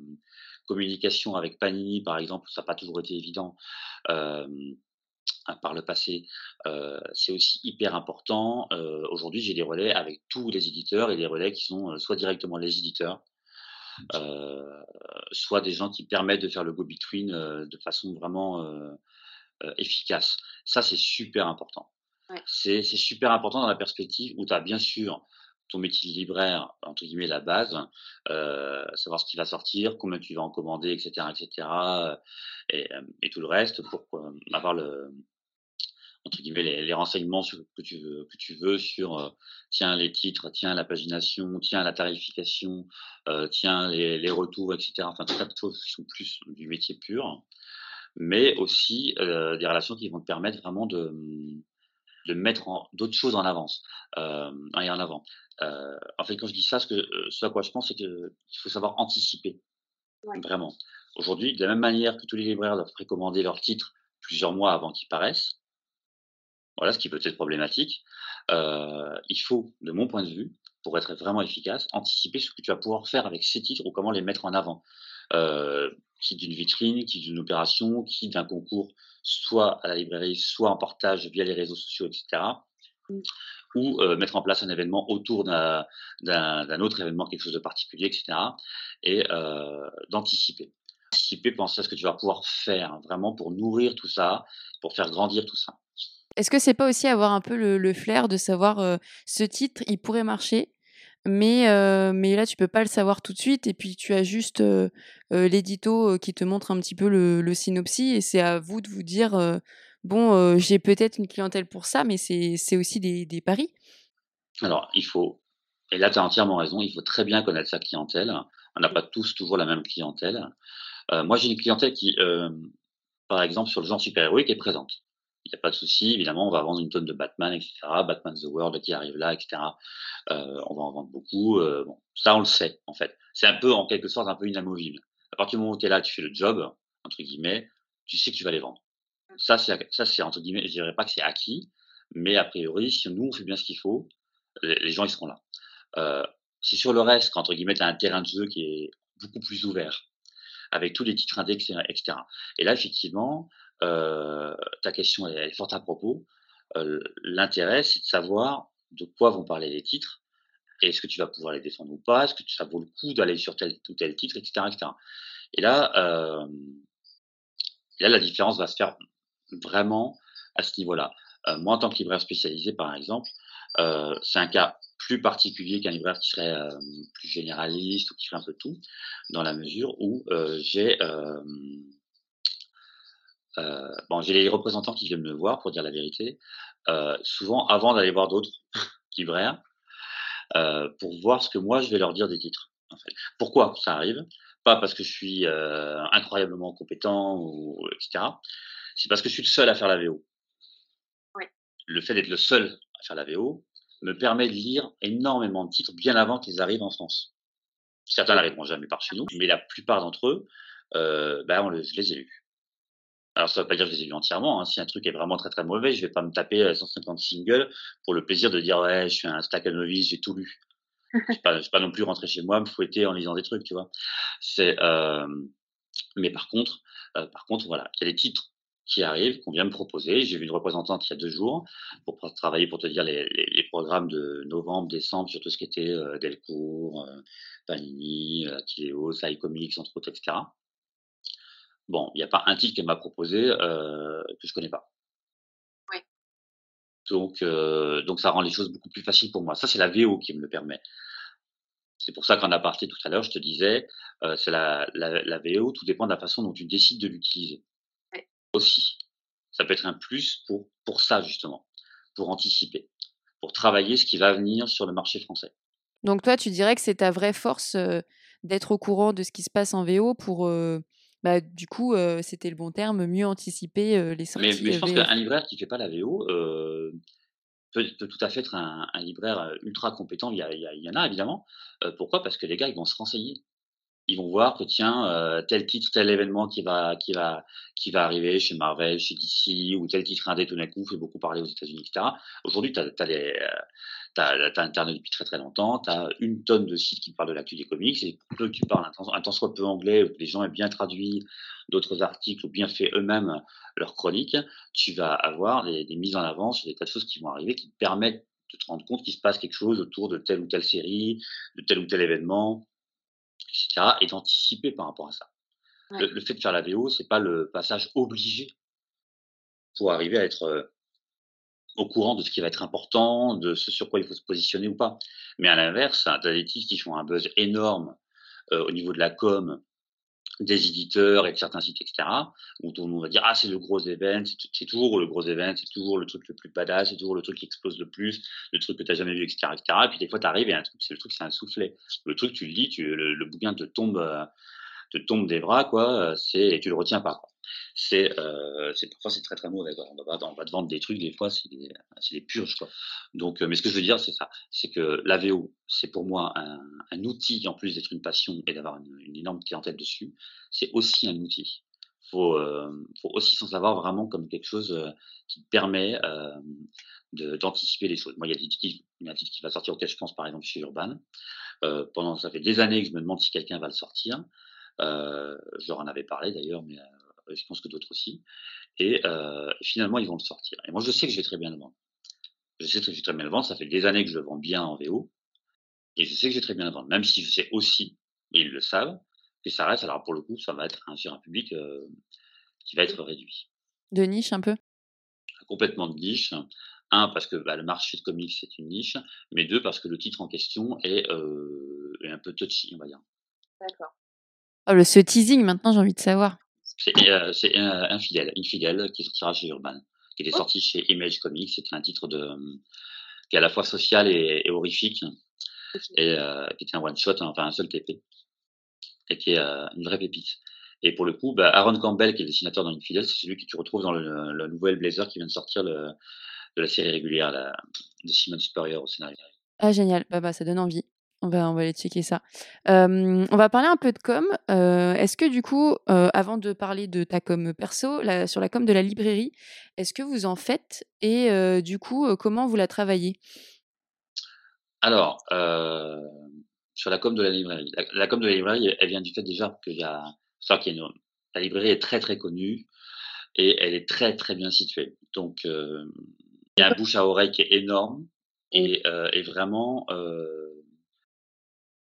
communications avec Panini par exemple, ça n'a pas toujours été évident. Euh, par le passé, euh, c'est aussi hyper important. Euh, Aujourd'hui, j'ai des relais avec tous les éditeurs et des relais qui sont soit directement les éditeurs, soit des gens qui permettent de faire le go-between de façon vraiment efficace. Ça, c'est super important. Ouais. C'est super important dans la perspective où tu as bien sûr ton métier de libraire, entre guillemets, la base, euh, savoir ce qui va sortir, combien tu vas en commander, etc., etc., et, et tout le reste pour avoir le, entre guillemets les, renseignements que tu veux que tu veux sur euh, tiens les titres tiens la pagination tiens la tarification euh, tiens les, retours etc enfin tout de choses qui sont plus du métier pur mais aussi euh, des relations qui vont te permettre vraiment de de mettre d'autres choses en avance euh, et en avant euh, en fait quand je dis ça ce que ce à quoi je pense c'est que il faut savoir anticiper ouais. vraiment aujourd'hui de la même manière que tous les libraires doivent précommander leurs titres plusieurs mois avant qu'ils paraissent voilà, ce qui peut être problématique. Euh, il faut, de mon point de vue, pour être vraiment efficace, anticiper ce que tu vas pouvoir faire avec ces titres ou comment les mettre en avant. Euh, qui d'une vitrine, qui d'une opération, qui d'un concours, soit à la librairie, soit en portage via les réseaux sociaux, etc. Ou euh, mettre en place un événement autour d'un autre événement, quelque chose de particulier, etc. Et euh, d'anticiper. Anticiper, penser à ce que tu vas pouvoir faire vraiment pour nourrir tout ça, pour faire grandir tout ça. Est-ce que c'est pas aussi avoir un peu le, le flair de savoir euh, ce titre, il pourrait marcher, mais, euh, mais là tu peux pas le savoir tout de suite et puis tu as juste euh, l'édito qui te montre un petit peu le, le synopsis et c'est à vous de vous dire bon j'ai peut-être une clientèle pour ça, mais c'est aussi des, des paris. Alors il faut et là tu as entièrement raison, il faut très bien connaître sa clientèle. On n'a pas tous toujours la même clientèle. moi j'ai une clientèle qui par exemple sur le genre super-héroïque est présente il n'y a pas de souci. Évidemment, on va vendre une tonne de Batman, etc. Batman the World qui arrive là, etc. Euh, on va en vendre beaucoup. Euh, bon, ça, on le sait, en fait. C'est un peu, en quelque sorte, un peu inamovible. À partir du moment où tu es là, tu fais le job, entre guillemets, tu sais que tu vas les vendre. Ça, c'est, entre guillemets, je dirais pas que c'est acquis, mais a priori, si nous, on fait bien ce qu'il faut, les, gens, ils seront là. Euh, c'est sur le reste qu'entre guillemets, tu as un terrain de jeu qui est beaucoup plus ouvert, avec tous les titres indexés, etc. Et là, effectivement, euh, ta question est, forte à propos. Euh, L'intérêt, c'est de savoir de quoi vont parler les titres. Est-ce que tu vas pouvoir les défendre ou pas? Est-ce que ça vaut le coup d'aller sur tel ou tel titre, etc., etc. Et là, euh, là, la différence va se faire vraiment à ce niveau-là. Euh, moi, en tant que libraire spécialisé, par exemple, euh, c'est un cas plus particulier qu'un libraire qui serait euh, plus généraliste ou qui ferait un peu tout, dans la mesure où euh, j'ai euh, bon, j'ai les représentants qui viennent me voir pour dire la vérité, euh, souvent avant d'aller voir d'autres libraires, euh, pour voir ce que moi je vais leur dire des titres. En fait. Pourquoi ça arrive? Pas parce que je suis incroyablement compétent ou etc. C'est parce que je suis le seul à faire la VO. Le fait d'être le seul à faire la VO me permet de lire énormément de titres bien avant qu'ils arrivent en France. Certains n'arriveront jamais par chez nous, mais la plupart d'entre eux, ben on les, je les ai lus. Alors ça veut pas dire que je les ai lus entièrement. Hein. Si un truc est vraiment très très mauvais, je vais pas me taper 150 euh, singles pour le plaisir de dire ouais, je suis un stack novice, j'ai tout lu. je vais pas, pas non plus rentrer chez moi me fouetter en lisant des trucs, tu vois. Euh... mais par contre, euh, par contre voilà, il y a des titres qui arrivent qu'on vient me proposer. J'ai vu une représentante il y a deux jours pour travailler pour te dire les, programmes de novembre, décembre sur tout ce qui était Delcourt, Panini, Akileos, iComics entre autres, etc. Bon, il n'y a pas un titre qu'elle m'a proposé euh, que je connais pas. Oui. Donc, euh, donc ça rend les choses beaucoup plus faciles pour moi. Ça, c'est la VO qui me le permet. C'est pour ça qu'en aparté tout à l'heure, je te disais, euh, c'est la, la, la, VO, tout dépend de la façon dont tu décides de l'utiliser. aussi. Ça peut être un plus pour, pour ça, justement, pour anticiper, pour travailler ce qui va venir sur le marché français. Donc toi, tu dirais que c'est ta vraie force d'être au courant de ce qui se passe en VO pour, bah, du coup, c'était le bon terme, mieux anticiper les sorties. Mais, mais je pense qu'un libraire qui fait pas la VO peut, peut, tout à fait être un, un libraire ultra compétent. Il y, a, il y, en a évidemment. pourquoi? Parce que les gars, ils vont se renseigner ils vont voir que tiens euh, tel titre tel événement qui va qui va qui va arriver chez Marvel chez DC ou tel titre indé tout d'un coup fait beaucoup parler aux États-Unis etc aujourd'hui tu as, as, internet depuis très très longtemps tu as une tonne de sites qui parlent de l'actu des comics et pour que tu parles un temps, soit peu anglais ou que les gens aient bien traduit d'autres articles ou bien fait eux-mêmes leurs chroniques tu vas avoir des, des mises en avant sur des tas de choses qui vont arriver qui te permettent de te rendre compte qu'il se passe quelque chose autour de telle ou telle série de tel ou tel événement etc. et d'anticiper par rapport à ça. Le, fait de faire la VO, c'est pas le passage obligé pour arriver à être euh, au courant de ce qui va être important, de ce sur quoi il faut se positionner ou pas. Mais à l'inverse, tu as des titres qui font un buzz énorme euh, au niveau de la com, des éditeurs et de certains sites, etc., où tout le monde va dire, ah, c'est le gros event, c'est toujours le gros event, c'est toujours le truc le plus badass, c'est toujours le truc qui explose le plus, le truc que tu n'as jamais vu, etc.. Et puis des fois, tu arrives et un truc, c'est le truc, c'est un soufflet. Le truc, tu le lis, le, bouquin te tombe, euh, te tombe des bras, quoi, c'est, et tu le retiens pas, quoi c'est euh, parfois c'est très très mauvais. On, va, on va te vendre des trucs des fois c'est des, des purges quoi. Donc euh, mais ce que je veux dire c'est ça, c'est que la VO c'est pour moi un, outil en plus d'être une passion et d'avoir une, énorme clientèle dessus, c'est aussi un outil. Faut euh, faut aussi s'en savoir vraiment comme quelque chose euh, qui permet euh, d'anticiper les choses. Moi il y a des titres, un titre qui va sortir auquel je pense par exemple chez Urban. Euh, pendant ça fait des années que je me demande si quelqu'un va le sortir. Euh, je leur en avais parlé d'ailleurs, mais je pense que d'autres aussi. Et euh, finalement, ils vont le sortir. Et moi, je sais que je vais très bien le vendre. Je sais que je vais très bien le vendre. Ça fait des années que je le vends bien en VO. Et je sais que je vais très bien le vendre. Même si je sais aussi, et ils le savent, que ça reste. Alors pour le coup, ça va être un, sur un public euh, qui va être réduit. De niche un peu? Complètement de niche. Un, parce que bah, le marché de comics, c'est une niche. Mais deux, parce que le titre en question est, euh, est un peu touchy, on va dire. D'accord. Oh, le, ce teasing, maintenant, j'ai envie de savoir. C'est euh, Infidèle, Infidèle qui sortira chez Urban, qui était oh. sorti chez Image Comics. C'était un titre de, qui est à la fois social et, et horrifique, et euh, qui était un one shot, enfin un seul TP, et qui est euh, une vraie pépite. Et pour le coup, bah, Aaron Campbell, qui est le dessinateur dans Infidèle, c'est celui que tu retrouves dans le, le nouvel Blazer qui vient de sortir le, de la série régulière la, de Simon Spurrier au scénario. Ah génial, bah, bah ça donne envie. On va, on va aller checker ça. on va parler un peu de com. est-ce que du coup, avant de parler de ta com perso, sur la com de la librairie, est-ce que vous en faites et du coup, comment vous la travaillez? Alors, sur la com de la librairie. La, com de la librairie, elle vient du fait déjà qu'il y a, qu'il y a la librairie est très très connue et elle est très très bien située. Donc, il y a un bouche à oreille qui est énorme et, et vraiment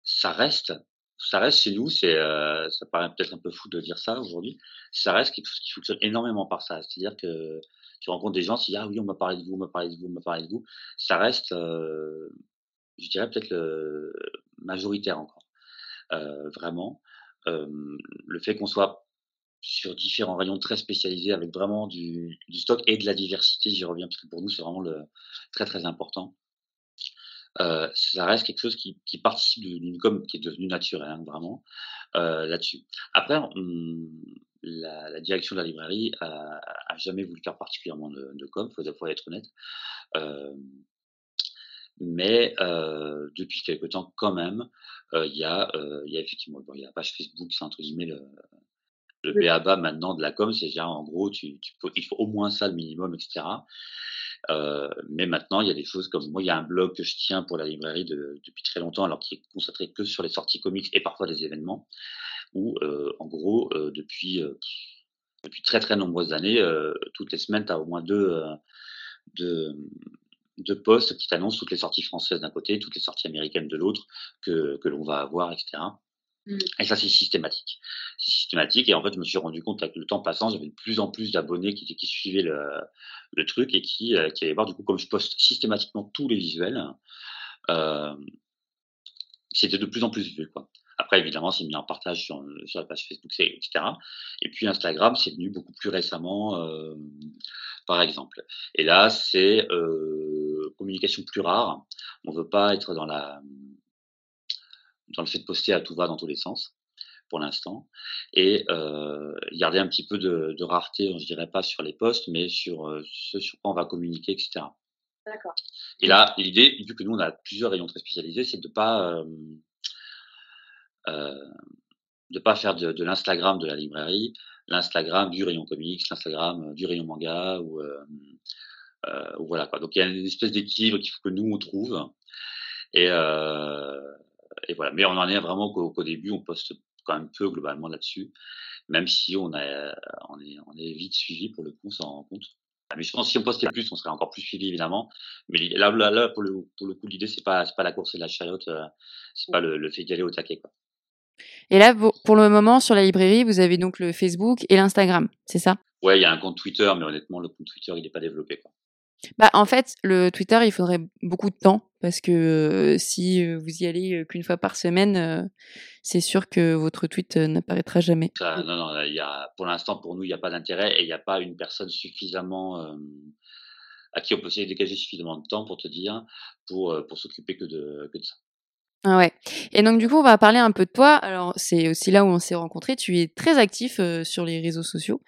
ça reste, ça reste chez nous, c'est, euh, ça paraît peut-être un peu fou de dire ça aujourd'hui, ça reste quelque chose qui fonctionne énormément par ça. C'est-à-dire que tu rencontres des gens, tu dis ah oui, on m'a parlé de vous, on m'a parlé de vous, on m'a parlé de vous. Ça reste, euh, je dirais peut-être le majoritaire encore, euh, vraiment. Le fait qu'on soit sur différents rayons très spécialisés avec vraiment du, du stock et de la diversité, j'y reviens parce que pour nous c'est vraiment le très très important. Euh, ça reste quelque chose qui, qui participe d'une com qui est devenue naturelle, hein, vraiment, euh, là-dessus. Après, la, la, direction de la librairie a, a, jamais voulu faire particulièrement de, de com, faut, faut être honnête. Euh, mais euh, depuis quelque temps, quand même, euh, il y, a, euh, y a effectivement bon, y a la page Facebook, c'est entre guillemets le, le BABA maintenant de la com, c'est-à-dire en gros, tu, tu peux, il faut au moins ça le minimum, etc. Euh, mais maintenant, il y a des choses comme moi, il y a un blog que je tiens pour la librairie de, depuis très longtemps, alors qui est concentré que sur les sorties comics et parfois des événements, où euh, en gros, euh, depuis depuis très très nombreuses années, toutes les semaines, tu as au moins deux, deux, deux posts qui t'annoncent toutes les sorties françaises d'un côté, toutes les sorties américaines de l'autre que, que l'on va avoir, etc. Mmh. Et ça, c'est systématique. C'est systématique. Et en fait, je me suis rendu compte avec le temps passant, j'avais de plus en plus d'abonnés qui, suivaient le, truc et qui, euh, qui allaient voir, du coup, comme je poste systématiquement tous les visuels, euh, c'était de plus en plus vu, quoi. Après, évidemment, c'est mis en partage sur, la page Facebook, etc. Et puis Instagram, c'est venu beaucoup plus récemment, euh, par exemple. Et là, c'est euh, communication plus rare. On veut pas être dans la dans le fait de poster à tout va dans tous les sens pour l'instant et euh, garder un petit peu de, de, rareté, je dirais pas sur les posts, mais sur euh, ce sur quoi on va communiquer, etc. D'accord. Et là, l'idée, vu que nous on a plusieurs rayons très spécialisés, c'est de pas euh, de pas faire de, de l'Instagram de la librairie, l'Instagram du rayon comics, l'Instagram du rayon manga ou, ou voilà quoi. Donc il y a une espèce d'équilibre qu'il faut que nous on trouve et, euh, et voilà. Mais on en est vraiment qu'au début, on poste quand même peu globalement là-dessus, même si on, a, on, est, on est vite suivi pour le coup, on s'en rend compte. Mais je pense que si on postait plus, on serait encore plus suivi évidemment. Mais là, là, là pour, le, pour le coup, l'idée c'est pas pas la course et la chalotte, euh, c'est pas le, le fait d'y aller au taquet quoi. Et là, pour le moment, sur la librairie, vous avez donc le Facebook et l'Instagram, c'est ça? Ouais, il y a un compte Twitter, mais honnêtement, le compte Twitter, il n'est pas développé. Quoi. Bah, en fait, le Twitter, il faudrait beaucoup de temps parce que si vous y allez qu'une fois par semaine, c'est sûr que votre tweet n'apparaîtra jamais. Non, non, y a, pour l'instant, pour nous, il n'y a pas d'intérêt et il n'y a pas une personne suffisamment à qui on peut essayer de dégager suffisamment de temps pour te dire, pour, pour s'occuper que de, que de ça. Ah ouais. Et donc du coup, on va parler un peu de toi. Alors c'est aussi là où on s'est rencontrés. Tu es très actif euh, sur les réseaux sociaux,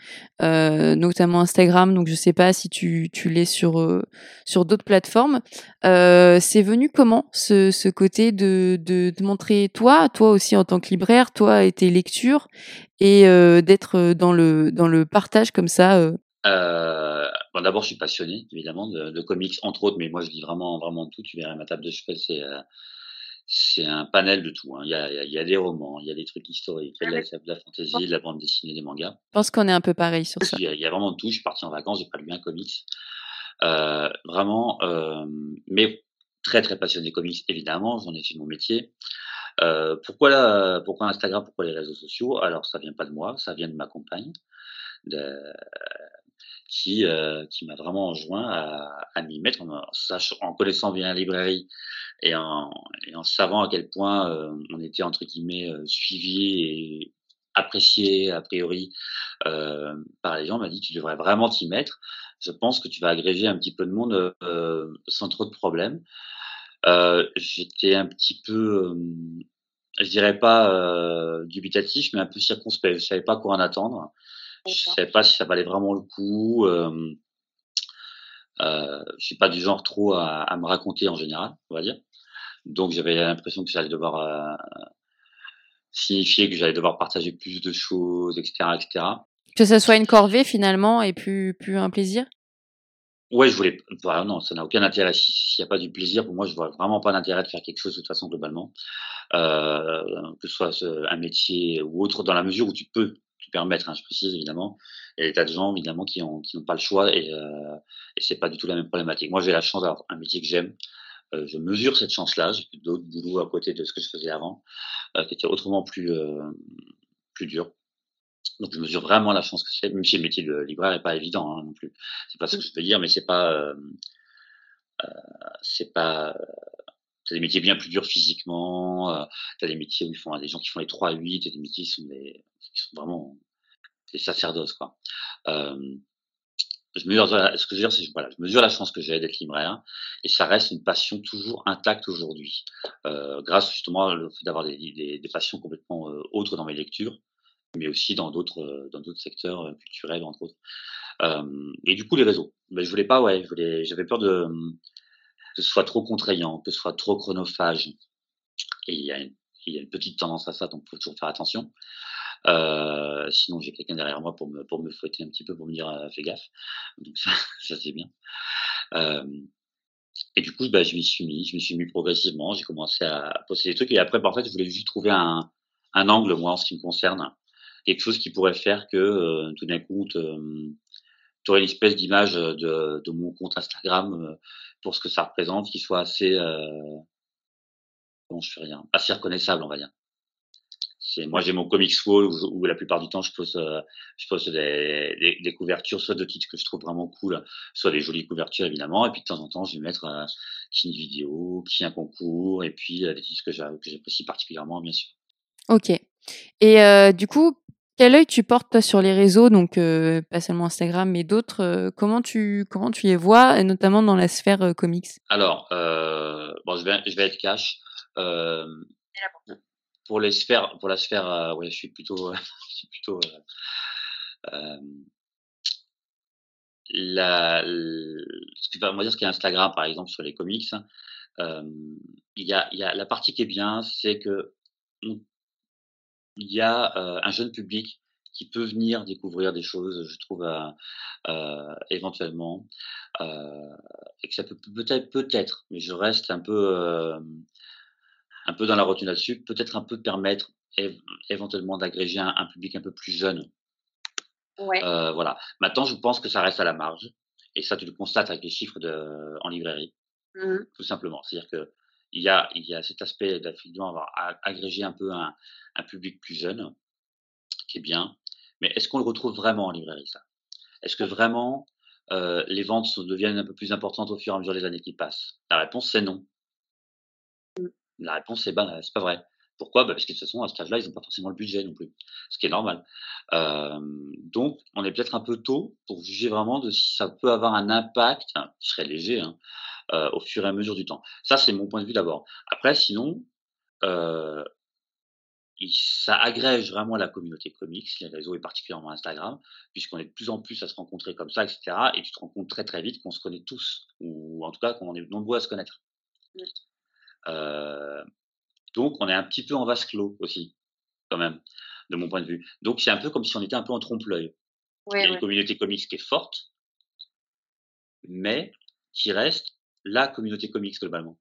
euh, notamment Instagram. Donc je sais pas si tu, tu l'es sur euh, sur d'autres plateformes. C'est venu comment ce, ce côté de, de, de montrer toi, toi aussi en tant que libraire, toi et tes lectures, et d'être dans le dans le partage comme ça. Bon, d'abord, je suis passionné évidemment de, comics entre autres, mais moi je lis vraiment vraiment tout. Tu verrais ma table de chevet, c'est c'est un panel de tout. Hein. Il, y a, il y a des romans, il y a des trucs historiques, il y a de la, de la fantasy, de la bande dessinée, des mangas. Je pense qu'on est un peu pareil sur ça. Il y, a, il y a vraiment de tout. Je suis parti en vacances, j'ai pas lu un comics. Euh, vraiment, euh, mais très très passionné comics évidemment. J'en ai fait mon métier. Euh, pourquoi là, pourquoi Instagram, pourquoi les réseaux sociaux? Alors ça vient pas de moi, ça vient de ma compagne, de, qui euh, qui m'a vraiment enjoint à, m'y mettre en, connaissant bien la librairie et en, savant à quel point euh, on était entre guillemets euh, suivi et apprécié a priori par les gens, m'a dit tu devrais vraiment t'y mettre. Je pense que tu vas agréger un petit peu de monde sans trop de problèmes. J'étais un petit peu, je dirais pas dubitatif, mais un peu circonspect. Je savais pas quoi en attendre. Je savais pas si ça valait vraiment le coup. Euh, euh, je suis pas du genre trop à, à, me raconter en général, on va dire. Donc j'avais l'impression que j'allais devoir euh, signifier que j'allais devoir partager plus de choses, etc., etc. Que ce soit une corvée finalement et plus plus un plaisir? Ouais, je voulais. Voilà, non, ça n'a aucun intérêt. S'il n'y a pas du plaisir, pour moi, je vois vraiment pas d'intérêt de faire quelque chose de toute façon globalement, euh, que ce soit un métier ou autre, dans la mesure où tu peux permettre. Hein, je précise évidemment. Il y a des tas de gens évidemment qui ont qui n'ont pas le choix et, euh, et c'est pas du tout la même problématique. Moi, j'ai la chance d'avoir un métier que j'aime. Euh, je mesure cette chance-là. J'ai d'autres boulots à côté de ce que je faisais avant, euh, qui étaient autrement plus euh, plus dur. Donc je mesure vraiment la chance que c'est, même si le métier de libraire n'est pas évident hein, non plus. C'est pas ce que je veux dire, mais c'est pas, c'est pas, c'est des métiers bien plus durs physiquement. Euh, t'as des métiers où ils font des gens qui font les 3 à 8, t'as des métiers qui sont des, qui sont vraiment des sacerdoces quoi. Euh, je mesure, ce que je veux dire, c'est voilà, je mesure la chance que j'ai d'être libraire et ça reste une passion toujours intacte aujourd'hui, euh, grâce justement au fait d'avoir des, des, des, passions complètement euh, autres dans mes lectures mais aussi dans d'autres euh, dans d'autres secteurs euh, culturels entre autres. Euh, et du coup les réseaux, ben, je voulais pas ouais, j'avais peur de que ce soit trop contraignant, que ce soit trop chronophage. Et il y a une, il y a une petite tendance à ça, donc faut toujours faire attention. Euh, sinon, j'ai quelqu'un derrière moi pour me pour me fouetter un petit peu pour me dire euh, fais gaffe. Donc ça, ça c'est bien. Euh, et du coup, bah, je m'y suis mis, je me suis mis progressivement. J'ai commencé à poster des trucs et après, bah, en fait, je voulais juste trouver un un angle moi en ce qui me concerne quelque chose qui pourrait faire que euh, tout d'un coup, tu aurais une espèce d'image de, de, mon compte Instagram euh, pour ce que ça représente, qui soit assez, euh, comment je fais rien, assez reconnaissable, on va dire. C'est, moi, j'ai mon comics wall où, où, la plupart du temps, je pose, euh, je pose des, des, des, couvertures, soit de titres que je trouve vraiment cool, soit des jolies couvertures, évidemment. Et puis, de temps en temps, je vais mettre euh, qui une vidéo, qui un concours, et puis euh, des titres que j'apprécie particulièrement, bien sûr. OK. Et du coup, quel œil tu portes toi sur les réseaux, donc pas seulement Instagram, mais d'autres, comment tu comment tu les vois, et notamment dans la sphère, comics? Alors, bon, je vais je vais être cash, pour les sphères pour la sphère, ouais, je suis plutôt, je suis plutôt, la ce qui va on va dire ce qui est Instagram, par exemple, sur les comics, il y a il y a la partie qui est bien, c'est que il y a, un jeune public qui peut venir découvrir des choses, je trouve, euh, éventuellement, et que ça peut peut-être peut-être, mais je reste un peu, un peu dans la retenue là-dessus, peut-être un peu permettre éventuellement d'agréger un public un peu plus jeune. Ouais. voilà. Maintenant, je pense que ça reste à la marge et ça, tu le constates avec les chiffres de en librairie, Mmh tout simplement. C'est-à-dire qu'il y a il y a cet aspect d'effectivement avoir agrégé un peu un un public plus jeune, qui est bien. Mais est-ce qu'on le retrouve vraiment en librairie ça? Est-ce que vraiment, heu, les ventes deviennent un peu plus importantes au fur et à mesure des années qui passent? La réponse c'est non. Mmh. La réponse c'est bah, c'est pas vrai. Pourquoi? Bah, parce que de toute façon à cet âge-là, ils ont pas forcément le budget non plus, ce qui est normal. Donc on est peut-être un peu tôt pour juger vraiment de si ça peut avoir un impact, qui serait léger, hein, heu, au fur et à mesure du temps. Ça, c'est mon point de vue d'abord. Après sinon, il ça agrège vraiment la communauté comics, les réseaux et particulièrement Instagram, puisqu'on est de plus en plus à se rencontrer comme ça et cetera et tu te rends compte très, très vite qu'on se connaît tous ou en tout cas qu'on est nombreux à se connaître. Heu, donc on est un petit peu en vase clos aussi, quand même, de mon point de vue. Donc c'est un peu comme si on était un peu en trompe-l'œil. Il y a une communauté comics qui est forte mais qui reste la communauté comics globalement.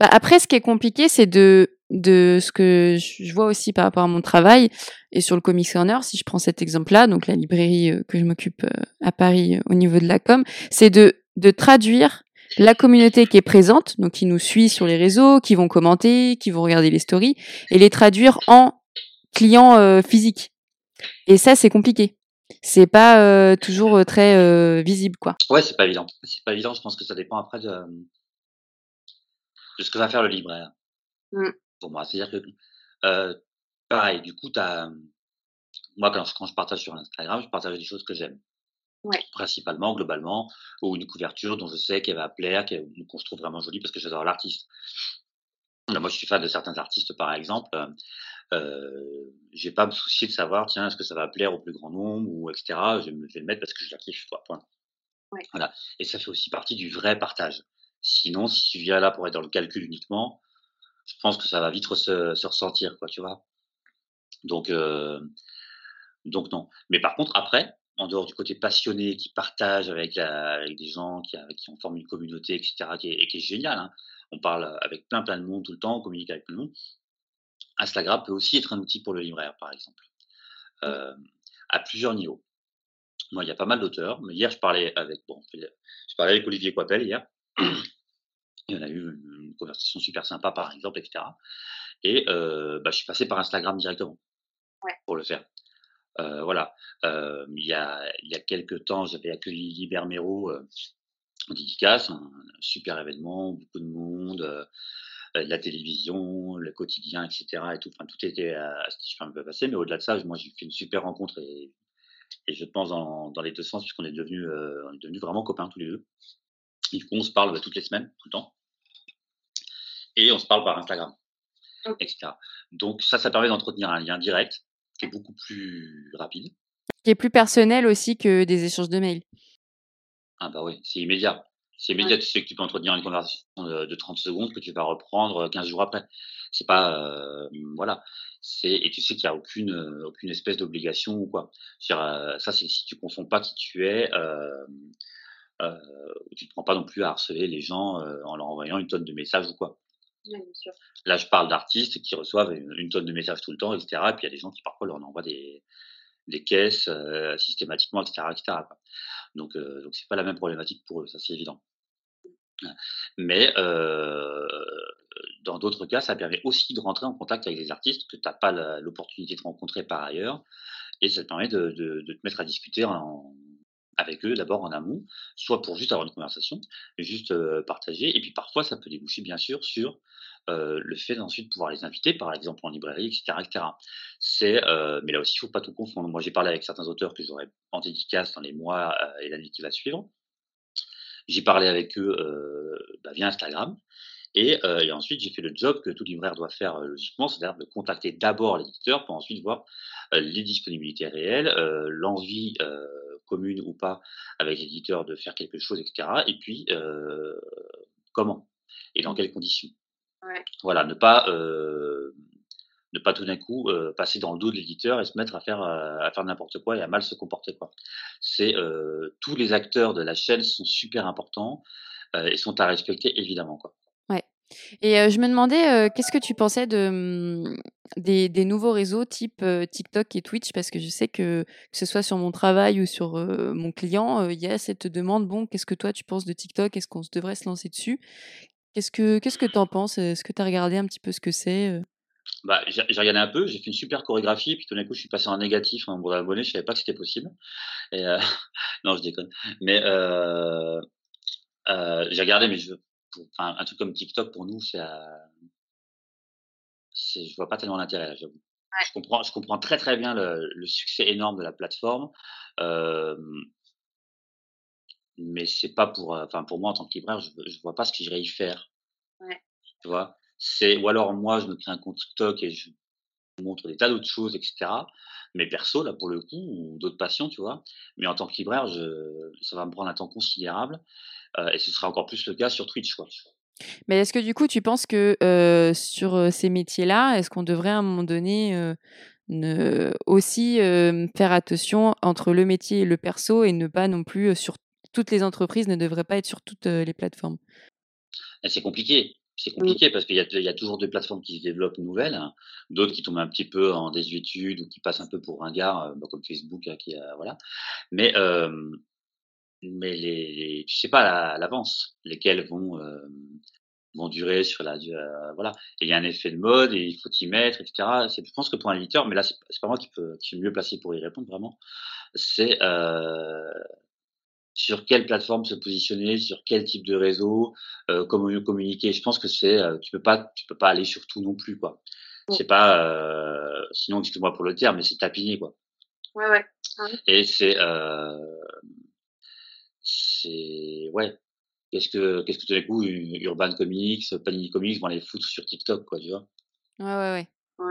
Bah, après ce qui est compliqué, c'est de de ce que je vois aussi par rapport à mon travail et sur le Comics Corner, si je prends cet exemple-là, donc la librairie, heu, que je m'occupe, heu, à Paris, heu, au niveau de la com, c'est de de traduire la communauté qui est présente, donc qui nous suit sur les réseaux, qui vont commenter, qui vont regarder les stories et les traduire en clients, physiques et ça, c'est compliqué. C'est pas, heu, toujours, heu, très, heu, visible, quoi. Ouais, c'est pas évident. C'est pas évident, je pense que ça dépend après de, ce que va faire le libraire. Mmh. Pour moi, c'est-à-dire que, pareil, du coup, as, moi quand je quand je partage sur Instagram, je partage des choses que j'aime. Ouais. Principalement, globalement, ou une couverture dont je sais qu'elle va plaire, qu'on je trouve vraiment jolie parce que j'adore l'artiste. Bah, moi, je suis fan de certains artistes, par exemple, heu, je vais pas me soucier de savoir: «Tiens, est-ce que ça va plaire au plus grand nombre?» ou et cetera. Je vais me je vais le mettre parce que je la kiffe, quoi, point. Ouais. Voilà et ça fait aussi partie du vrai partage. Sinon, si tu viens là pour être dans le calcul uniquement, je pense que ça va vite se se ressentir, quoi, tu vois? Donc heu, donc non. Mais par contre après, en dehors du côté passionné qui partage avec la avec des gens qui avec qui on forme une communauté et cetera qui est et qui est génial, hein. On parle, avec plein, plein de monde tout le temps, on communique avec plein de monde. Instagram peut aussi être un outil pour le libraire, par exemple, hem, à plusieurs niveaux. Moi, il y a pas mal d'auteurs, mais hier je parlais avec bon, je parlais avec Olivier Coipel hier et on a eu une conversation super sympa, par exemple et cetera et heu, bah, je suis passé par Instagram directement Ouais. pour le faire. Heu, voilà, il y a il y a quelque temps, j'avais accueilli Liber Mero, dédicace, un super événement, beaucoup de monde, heu heu, la télévision, le quotidien et cetera et tout, enfin tout était, c'était super bien passé, mais au-delà de ça, moi j'ai fait une super rencontre et et je pense dans dans les 2 sens puisqu'on est devenus, heu, on est devenus vraiment copains tous les 2. Et du coup, on se parle, bah, toutes les semaines, tout le temps et on se parle par Instagram OK. et cetera. Donc ça, ça permet d'entretenir un lien direct qui est beaucoup plus rapide. Qui est plus personnel aussi que des échanges de mails. Ah bah oui, c'est immédiat. C'est Ouais. immédiat, tu sais que tu peux entretenir une conversation de de 30 secondes que tu vas reprendre, heu, 15 jours après. C'est pas, hem, voilà, c'est et tu sais qu'il y a aucune, aucune espèce d'obligation ou quoi. Ça, c'est si tu confonds pas qui tu es, hem, heu, tu te prends pas non plus à harceler les gens, en leur envoyant une tonne de messages ou quoi. Ouais, bien sûr. Là, je parle d'artistes qui reçoivent une une tonne de messages tout le temps et cetera et puis il y a des gens qui parfois leur en envoient des des caisses, systématiquement et cetera et cetera, quoi. Donc heu, donc c'est pas la même problématique pour eux, ça c'est évident. Mais heu, dans d'autres cas, ça permet aussi de rentrer en contact avec des artistes que tu as pas l'opportunité de rencontrer par ailleurs et ça te permet de te mettre à discuter avec eux d'abord en amont, soit pour juste avoir une conversation, juste, heu, partager et puis parfois ça peut déboucher bien sûr sur, euh, le fait d'ensuite pouvoir les inviter, par exemple en librairie, etc. etc. C'est, euh, mais là aussi, il faut pas tout confondre. Moi, j'ai parlé avec certains auteurs que j'aurais en dédicace dans les mois euh, et l'année qui va suivre. J'ai parlé avec eux euh, bah, via Instagram. Et, et ensuite, j'ai fait le job que tout libraire doit faire logiquement, c'est-à-dire de contacter d'abord l'éditeur pour ensuite voir les disponibilités réelles, l'envie commune ou pas avec l'éditeur de faire quelque chose, etc. Et puis, comment et dans quelles conditions. Ouais. Voilà, ne pas, euh, ne pas tout d'un coup euh, passer dans le dos de l'éditeur et se mettre à faire, euh, à faire n'importe quoi et à mal se comporter. Quoi. C'est euh, tous les acteurs de la chaîne sont super importants et sont à respecter évidemment. Quoi. Ouais. Et je me demandais, qu'est-ce que tu pensais de, hum, des, des nouveaux réseaux type TikTok et Twitch? Parce que je sais que, que ce soit sur mon travail ou sur mon client, il y a cette demande, bon, qu'est-ce que toi tu penses de TikTok? Est-ce qu'on se devrait se lancer dessus? Qu'est-ce que qu'est-ce que t'en penses? Est-ce que tu as regardé un petit peu ce que c'est euh? Bah, j'ai regardé un peu, j'ai fait une super chorégraphie, puis tout d'un coup, je suis passé en négatif en nombre d'abonnés, je savais pas que c'était possible. Et euh, non, je déconne. Mais euh, euh, j'ai regardé, mais je, enfin, un truc comme TikTok pour nous, c'est, c'est, je vois pas tellement l'intérêt là, j'avoue. Je comprends, je comprends très très bien le, le succès énorme de la plateforme, euh, mais c'est pas pour, euh, enfin pour moi en tant que libraire, je, je vois pas ce que j'irais y faire. Ouais. Tu vois, c'est ou alors moi je me crée un compte TikTok et je montre des tas d'autres choses, etc. Mais perso, là, pour le coup, ou d'autres passions, tu vois. Mais en tant que libraire, je, ça va me prendre un temps considérable. euh, et ce sera encore plus le cas sur Twitch, quoi. Mais est-ce que du coup, tu penses que euh, sur ces métiers-là, est-ce qu'on devrait à un moment donné euh, ne, aussi euh, faire attention entre le métier et le perso et ne pas non plus sur toutes les entreprises ne devraient pas être sur toutes euh, les plateformes Et c'est compliqué. C'est compliqué parce qu'il y a, il y a toujours des plateformes qui se développent nouvelles, hein, d'autres qui tombent un petit peu en désuétude ou qui passent un peu pour ringard, euh, bah, comme Facebook, hein, qui voilà. Mais, euh, mais les, les- tu sais pas à l'avance lesquelles vont, euh, vont durer sur la, voilà. Et il y a un effet de mode et il faut y mettre, etc. Je pense que pour un éditeur, mais là c'est pas moi qui peut, qui suis mieux placé pour y répondre vraiment. C'est sur quelle plateforme se positionner, sur quel type de réseau, euh, comment mieux communiquer. Je pense que c'est, euh, tu peux pas, tu peux pas aller sur tout non plus, quoi. Ouais. C'est pas, euh, sinon excuse-moi pour le terme, mais c'est tapiner, quoi. Ouais, ouais. Et c'est, euh, c'est, ouais. Qu'est-ce que, qu'est-ce que tout d'un coup, Urban Comics, Panini Comics vont les foutre sur TikTok, quoi, tu vois. Ouais, ouais, ouais.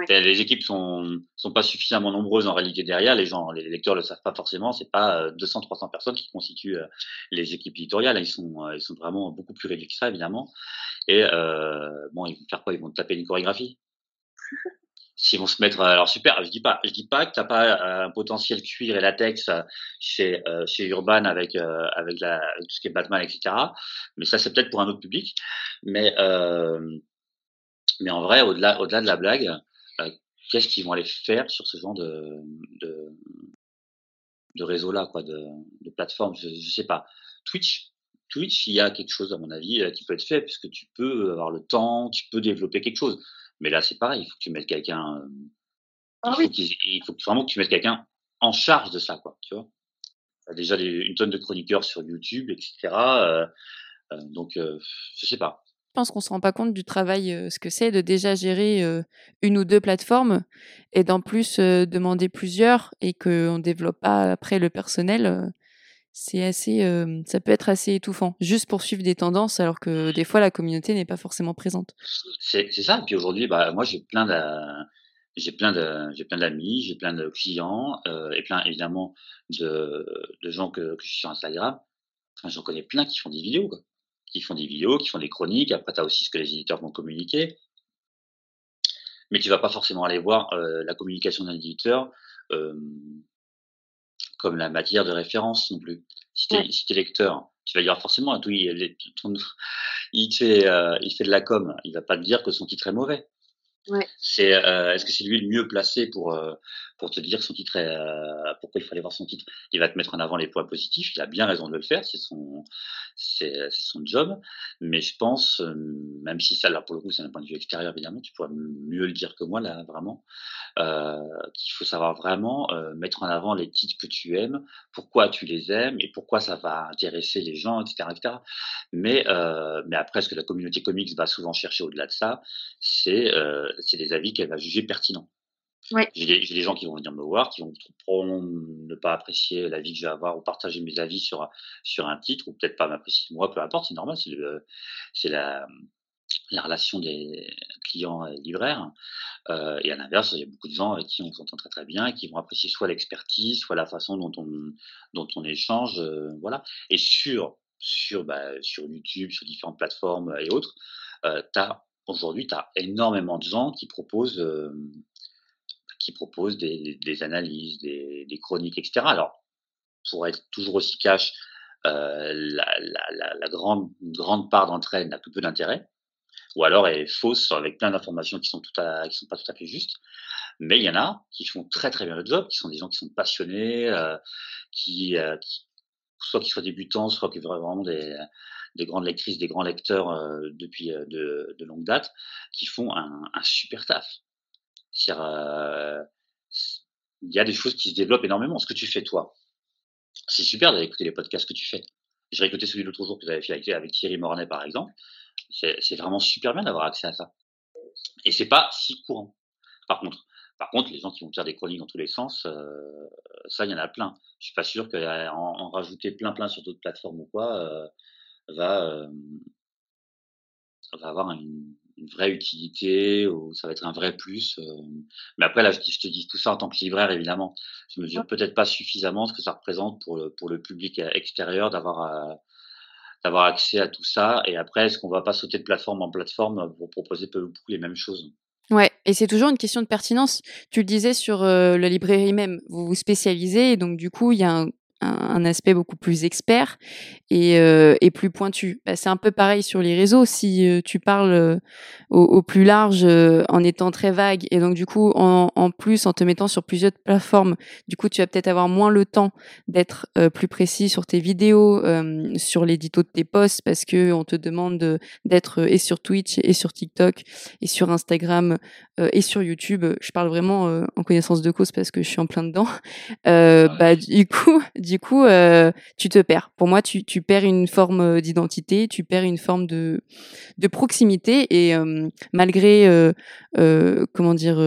Les équipes sont, sont pas suffisamment nombreuses en réalité derrière. Les gens, les lecteurs le savent pas forcément. C'est pas euh, 200, 300 personnes qui constituent euh, les équipes éditoriales. Ils sont, euh, ils sont vraiment beaucoup plus réduits que ça, évidemment. Et euh, bon, ils vont faire quoi? Ils vont taper une chorégraphie. S'ils vont se mettre, euh, alors super. Je dis pas, je dis pas que t'as pas euh, un potentiel cuir et latex euh, chez euh, chez Urban avec euh, avec, tout ce qui est Batman, etc. Mais ça, c'est peut-être pour un autre public. Mais euh, mais en vrai, au-delà au-delà de la blague, euh, qu'est-ce qu'ils vont aller faire sur ce genre de de, de réseau-là, quoi, de, de plateforme? Je, je sais pas. Twitch, Twitch, il y a quelque chose à mon avis euh, qui peut être fait puisque tu peux avoir le temps, tu peux développer quelque chose. Mais là, c'est pareil, il faut que tu mettes quelqu'un. euh, Ah il, faut oui. il faut vraiment que tu mettes quelqu'un en charge de ça, quoi. Tu vois. T'as déjà des- une tonne de chroniqueurs sur YouTube, etc. euh, euh, donc, euh, je sais pas. Je pense qu'on se rend pas compte du travail, euh, ce que c'est de déjà gérer euh, une ou deux plateformes et d'en plus euh, demander plusieurs et qu'on développe pas après le personnel. c'est assez, ça peut être assez étouffant, juste pour suivre des tendances, alors que des fois la communauté n'est pas forcément présente. C'est ça. Et puis aujourd'hui, bah, moi, j'ai plein de, j'ai plein de, j'ai plein d'amis, j'ai plein de clients et plein évidemment de, de gens que, je suis sur Instagram. Enfin, j'en connais plein qui font des vidéos. Qui font des vidéos, qui font des chroniques. Après, tu as aussi ce que les éditeurs vont communiquer. Mais tu vas pas forcément aller voir euh, la communication d'un éditeur euh, comme la matière de référence non plus. Si tu Ouais. es, si lecteur, tu vas dire forcément, tout, il, ton- il, fait, euh, il fait de la com, il va pas te dire que son titre est mauvais. Ouais. C'est, est-ce que c'est lui le mieux placé pour pour te dire son titre, est, pourquoi il fallait voir son titre. Il va te mettre en avant les points positifs. Il a bien raison de le faire. C'est son, c'est, son job. Mais je pense, même si ça, là, pour le coup, c'est un point de vue extérieur, évidemment, tu pourrais mieux le dire que moi, là, vraiment, euh, qu'il faut savoir vraiment euh, mettre en avant les titres que tu aimes, pourquoi tu les aimes et pourquoi ça va intéresser les gens, etc., etc. Mais, euh, mais après, ce que la communauté comics va souvent chercher au-delà de ça, c'est, euh, c'est des avis qu'elle va juger pertinents. Ouais. J'ai des, gens qui vont venir me voir, qui vont probablement ne pas apprécier l'avis que je vais avoir ou partager mes avis sur, sur un titre, ou peut-être pas m'apprécier moi, peu importe, c'est normal, c'est, la, la relation des clients libraires. Euh, et à l'inverse, il y a beaucoup de gens avec qui on s'entend très très bien qui vont apprécier soit l'expertise, soit la façon dont on, dont on échange. Euh, voilà. Et sur, sur, bah, sur YouTube, sur différentes plateformes et autres, euh, aujourd'hui, tu as énormément de gens qui proposent, euh, qui proposent des, analyses, des, chroniques, etc. Alors, pour être toujours aussi cash, euh, la, grande, grande part d'entre elles n'a que peu d'intérêt ou alors est fausse avec plein d'informations qui qui sont pas tout à fait justes. Mais il y en a qui font très très bien le job, qui sont des gens qui sont passionnés, euh, euh, qui, soit qui soient débutants, soit qui vraiment des, des grandes lectrices, des grands lecteurs euh, depuis de, de, longue date, qui font un super taf. Euh, il y a des choses qui se développent énormément. Ce que tu fais toi, c'est super d'aller écouter les podcasts que tu fais. J'ai écouté celui l'autre jour que tu avais fait avec, Thierry Mornay, par exemple c'est vraiment super bien d'avoir accès à ça. Et c'est pas si courant. Par contre, par contre, les gens qui vont faire des chroniques dans tous les sens, euh, ça, il y en a plein. Je suis pas sûr qu'en en rajouter plein, plein sur d'autres plateformes ou quoi euh, va euh, va avoir une, une, vraie utilité ou ça va être un vrai plus. Euh. Mais après, là, je, te dis tout ça en tant que libraire, évidemment. Je mesure peut-être pas suffisamment ce que ça représente pour le, pour le public extérieur d'avoir d'avoir accès à tout ça. Et après, est-ce qu'on va pas sauter de plateforme en plateforme pour proposer peu ou beaucoup les mêmes choses? Ouais, et c'est toujours une question de pertinence. Tu le disais sur euh, la librairie même, vous vous spécialisez, et donc du coup, il y a un un, aspect beaucoup plus expert et, euh, et plus pointu. Bah, c'est un peu pareil sur les réseaux. Si euh, tu parles euh, au, au, plus large en étant très vague et donc du coup en, en, plus en te mettant sur plusieurs plateformes, du coup tu vas peut-être avoir moins le temps d'être plus précis sur tes vidéos, sur l'édito de tes posts parce que on te demande d'être et sur Twitch et sur TikTok et sur Instagram et sur YouTube. Je parle vraiment en connaissance de cause parce que je suis en plein dedans. bah du coup, du du coup, euh, tu te perds. Pour moi, tu, perds une forme euh, d'identité, tu perds une forme de, proximité. Et euh, malgré, comment dire,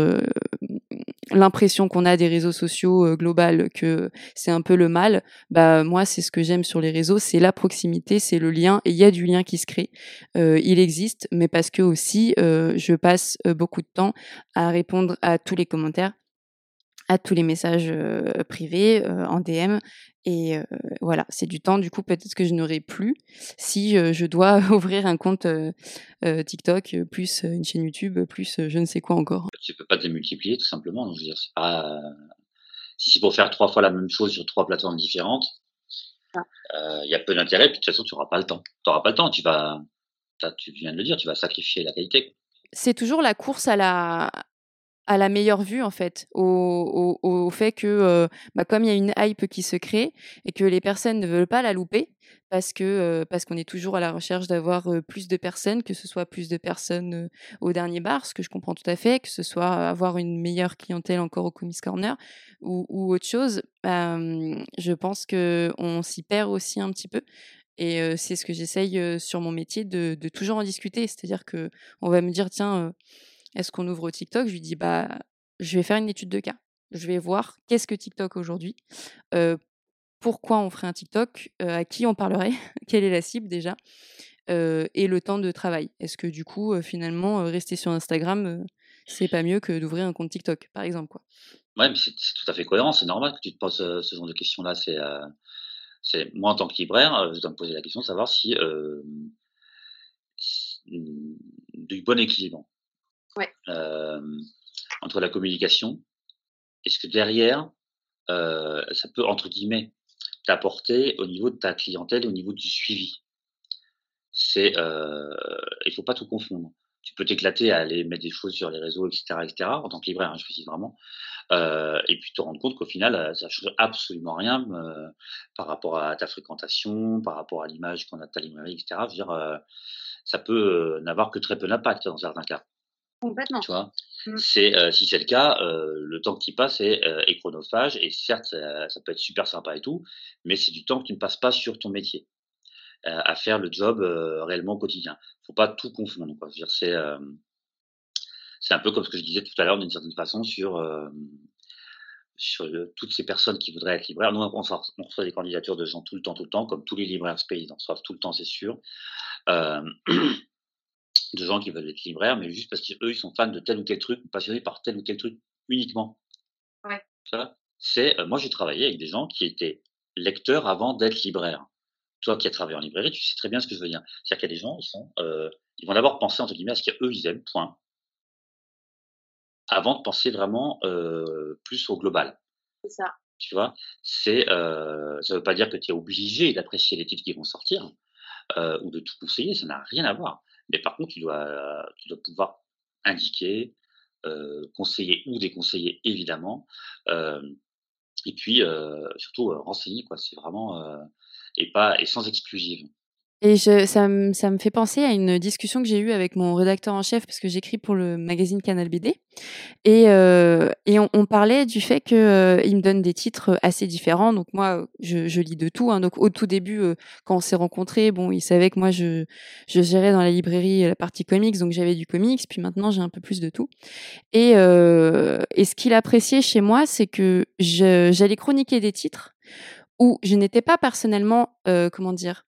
l'impression qu'on a des réseaux sociaux global que c'est un peu le mal, bah moi, c'est ce que j'aime sur les réseaux, c'est la proximité, c'est le lien. Et il y a du lien qui se crée. il existe, mais parce que aussi, je passe beaucoup de temps à répondre à tous les commentaires à tous les messages euh, privés euh, en DM et euh, voilà, c'est du temps du coup peut-être que je n'aurai plus si je dois ouvrir un compte TikTok plus une chaîne YouTube plus je ne sais quoi encore. Tu peux pas te multiplier tout simplement. Donc, je veux dire, pas si c'est pour faire trois fois la même chose sur trois plateformes différentes, il ah. y a peu d'intérêt. Puis de toute façon, tu n'auras pas le temps. Tu n'auras pas le temps. Tu vas, tu viens de le dire, tu vas sacrifier la qualité. C'est toujours la course à la à la meilleure vue en fait, au, au, au fait que euh, bah, comme il y a une hype qui se crée et que les personnes ne veulent pas la louper parce que euh, parce qu'on est toujours à la recherche d'avoir euh, plus de personnes, que ce soit plus de personnes au dernier bar, ce que je comprends tout à fait, que ce soit avoir une meilleure clientèle encore au Comics Corner ou, autre chose, je pense que on s'y perd aussi un petit peu. Et c'est ce que j'essaye sur mon métier de, de, toujours en discuter, c'est-à-dire que on va me dire tiens est-ce qu'on ouvre TikTok Je lui dis bah je vais faire une étude de cas. Je vais voir qu'est-ce que TikTok aujourd'hui, pourquoi on ferait un TikTok, à qui on parlerait, quelle est la cible déjà, et le temps de travail. Est-ce que du coup finalement rester sur Instagram c'est pas mieux que d'ouvrir un compte TikTok par exemple quoi? Ouais, mais c'est tout à fait cohérent. C'est normal que tu te poses ce genre de questions-là. C'est, moi en tant que libraire, je dois me poser la question de savoir si du bon équilibre Euh, entre la communication, est-ce que derrière, euh, ça peut, entre guillemets, t'apporter au niveau de ta clientèle et au niveau du suivi? C'est, euh, il faut pas tout confondre. Tu peux t'éclater à aller mettre des choses sur les réseaux, etc., etc., en tant que libraire, hein, je précise vraiment. Euh, et puis te rendre compte qu'au final, ça change absolument rien par rapport à ta fréquentation, par rapport à l'image qu'on a de ta librairie, etc. Je veux dire, ça peut n'avoir que très peu d'impact dans certains cas. Complètement. Tu vois, c'est euh, si c'est le cas, euh, le temps que tu passes est, euh, est chronophage et certes, ça, ça peut être super sympa et tout, mais c'est du temps que tu ne passes pas sur ton métier à faire le job réellement au quotidien. Faut pas tout confondre. Quoi. Je veux dire, c'est c'est un peu comme ce que je disais tout à l'heure d'une certaine façon sur sur le- toutes ces personnes qui voudraient être libraires. Nous, on reçoit, on reçoit des candidatures de gens tout le temps, tout le temps, comme tous les libraires pays en reçoivent tout le temps, c'est sûr. Euh, de gens qui veulent être libraires, mais juste parce qu'eux, ils sont fans de tel ou tel truc, passionnés par tel ou tel truc uniquement. Ouais. Vois C'est, euh, moi, j'ai travaillé avec des gens qui étaient lecteurs avant d'être libraires. Toi qui as travaillé en librairie, tu sais très bien ce que je veux dire. C'est-à-dire qu'il y a des gens, ils sont, euh, ils vont d'abord penser entre guillemets à ce qu'eux ils aiment, point, avant de penser vraiment euh, plus au global. C'est ça. Tu vois, c'est, euh, ça veut pas dire que tu es obligé d'apprécier les titres qui vont sortir euh, ou de tout conseiller, ça n'a rien à voir. Mais par contre, tu dois, pouvoir indiquer, euh, conseiller ou déconseiller évidemment, euh, et puis euh, surtout renseigner quoi. C'est vraiment et pas et sans exclusive. Et je, ça, me, ça me fait penser à une discussion que j'ai eue avec mon rédacteur en chef, parce que j'écris pour le magazine Canal BD. Et, euh, et on, parlait du fait qu'il euh, me donne des titres assez différents. Donc moi, je, je lis de tout. Hein. Donc au tout début, euh, quand on s'est rencontrés, bon, il savait que moi, je, je gérais dans la librairie la partie comics, donc j'avais du comics. Puis maintenant, j'ai un peu plus de tout. Et, euh, et ce qu'il appréciait chez moi, c'est que j'allais chroniquer des titres où je n'étais pas personnellement, euh, comment dire,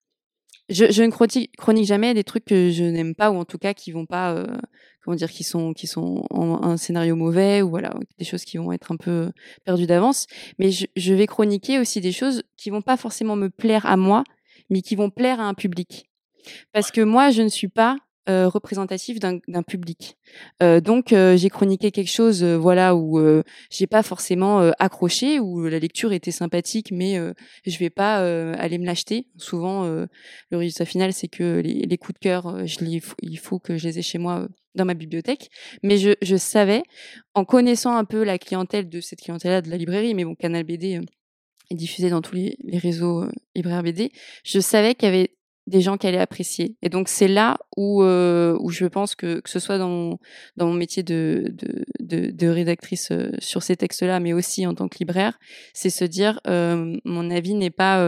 je, je ne chronique, jamais des trucs que je n'aime pas ou en tout cas qui vont pas euh, comment dire qui sont qui sont en un scénario mauvais ou voilà des choses qui vont être un peu perdues d'avance. Mais je, je vais chroniquer aussi des choses qui vont pas forcément me plaire à moi mais qui vont plaire à un public. Parce que moi je ne suis pas euh, représentatif d'un public Euh, donc euh, j'ai chroniqué quelque chose voilà où j'ai pas forcément accroché où la lecture était sympathique mais je vais pas aller me l'acheter souvent le résultat final, c'est que les, coups de cœur, il faut que je les ai chez moi dans ma bibliothèque. Mais je, savais, en connaissant un peu la clientèle de cette clientèle-là de la librairie, mais bon, Canal BD est diffusé dans tous les, les réseaux libraires BD, je savais qu'il y avait des gens qui allaient apprécier. Et donc c'est là où, euh, où je pense que, que ce soit dans mon, dans mon métier de, de, de, rédactrice euh, sur ces textes-là, mais aussi en tant que libraire, c'est se dire euh, mon avis n'est pas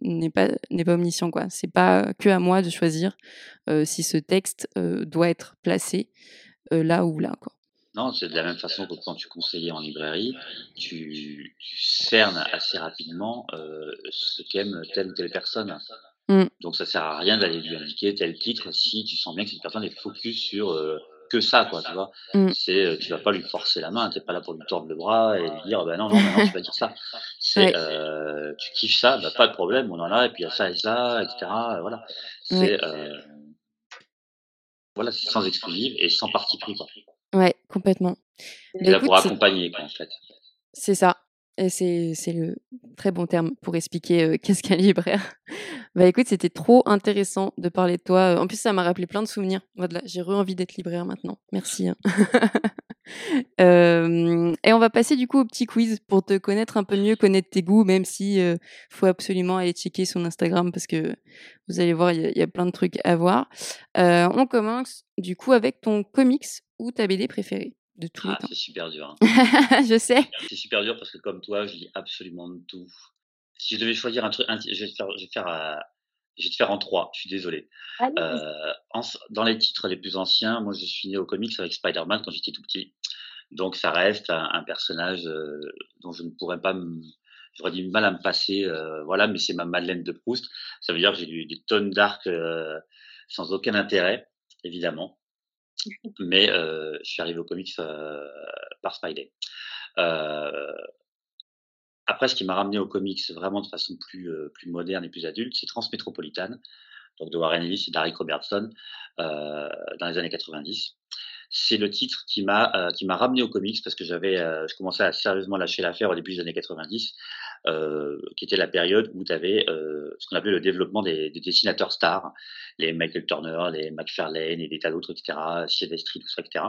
n'est pas n'est pas omniscient quoi. C'est pas que à moi de choisir si ce texte doit être placé là ou là quoi. Non, c'est de la même façon que quand tu conseillais en librairie, tu, tu cernes assez rapidement ce qu'aime telle ou telle personne. Mm. Donc ça sert à rien d'aller lui indiquer tel titre si tu sens bien que cette personne est focus sur euh, que ça, quoi, tu vois. Mm. C'est, euh, tu vas pas lui forcer la main, t'es pas là pour lui tordre le bras et lui dire, bah non, non, non, tu vas dire ça. C'est, Ouais. euh, tu kiffes ça, bah pas de problème, on en a, et puis il y a ça et ça, etc. Voilà. C'est, Ouais. euh, voilà, c'est sans exclusive et sans parti pris, quoi. Ouais, complètement. T'es Bah, là écoute, pour accompagner, quoi, en fait. C'est ça. Et c'est, c'est le très bon terme pour expliquer euh, qu'est-ce qu'un libraire. Bah écoute, c'était trop intéressant de parler de toi. En plus, ça m'a rappelé plein de souvenirs. Voilà, j'ai re-envie d'être libraire maintenant. Merci. hein. Euh, et on va passer du coup au petit quiz pour te connaître un peu mieux, connaître tes goûts, même si euh, faut absolument aller checker son Instagram parce que vous allez voir, il y, a- il y a plein de trucs à voir. Euh, on commence du coup avec ton comics ou ta BD préférée de tous les Ah, c'est super dur. hein. Je sais. C'est super dur parce que comme toi, je lis absolument de tout. Si je devais choisir un truc, un- je vais te faire, je vais te faire, euh, je vais te faire en trois. Je suis désolé. Euh, en- dans les titres les plus anciens, moi, je suis né au comics avec Spider-Man quand j'étais tout petit. Donc, ça reste un, un personnage euh, dont je ne pourrais pas me, j'aurais du mal à me passer. voilà, mais c'est ma Madeleine de Proust. Ça veut dire que j'ai lu des tonnes d'arcs sans aucun intérêt, évidemment. Mais je suis arrivé au comics par Spidey. Euh, après, ce qui m'a ramené au comics vraiment de façon plus, euh, plus moderne et plus adulte, c'est Transmétropolitane, donc de Warren Ellis et d'Aric Robertson, euh, dans les années 90. C'est le titre qui m'a euh, qui m'a ramené au comics parce que j'avais euh, je commençais à sérieusement lâcher l'affaire au début des années 90, euh, qui était la période où tu avais euh, ce qu'on appelait le développement des, des dessinateurs stars, les Michael Turner, les McFarlane et des tas d'autres, etc., Silvestri, tout ça, etc.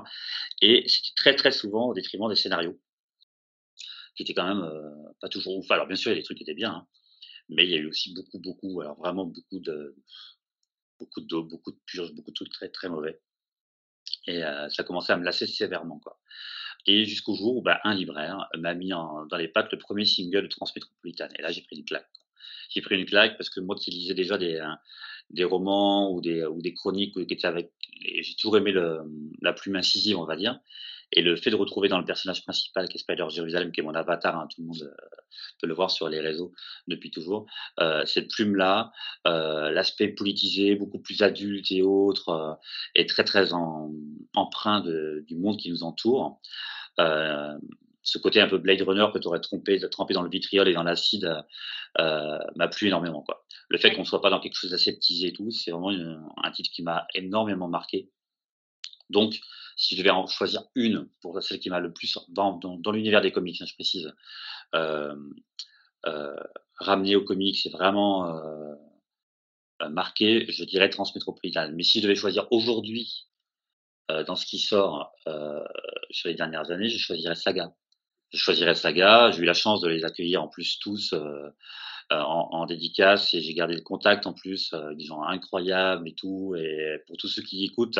Et c'était très très souvent au détriment des scénarios. Qui était quand même pas toujours ouf. Alors bien sûr, il y a des trucs qui étaient bien, hein, mais il y a eu aussi beaucoup, beaucoup, alors vraiment beaucoup de beaucoup d'eau, beaucoup de purges, beaucoup de trucs très, très mauvais. Et ça commençait à me lasser sévèrement, quoi. Et jusqu'au jour où bah, un libraire m'a mis dans les pattes le premier single de Transmétropolitane. Et là, j'ai pris une claque. J'ai pris une claque parce que moi qui lisais déjà des, des romans ou des, ou des chroniques j'ai toujours aimé la plume incisive, on va dire. Et le fait de retrouver dans le personnage principal, qui est Spider Jérusalem, qui est mon avatar, hein, tout le monde euh, peut le voir sur les réseaux depuis toujours, euh, cette plume-là, euh, l'aspect politisé, beaucoup plus adulte et autre, euh, est très très en, empreint de, du monde qui nous entoure. Ce côté un peu Blade Runner que tu aurais trompé, trempé dans le vitriol et dans l'acide m'a plu énormément. Quoi. Le fait qu'on ne soit pas dans quelque chose d'aseptisé et tout, c'est vraiment une, un titre qui m'a énormément marqué. Donc, si je devais en choisir une pour celle qui m'a le plus dans, dans, l'univers des comics, hein, je précise, euh, euh, ramener aux comics, c'est vraiment euh, marqué, je dirais Transmétropolitane. Mais si je devais choisir aujourd'hui euh, dans ce qui sort euh, sur les dernières années, je choisirais Saga. Je choisirais Saga. J'ai eu la chance de les accueillir en plus tous euh, en, dédicace et j'ai gardé le contact en plus, des gens incroyables et tout. Et pour tous ceux qui écoutent,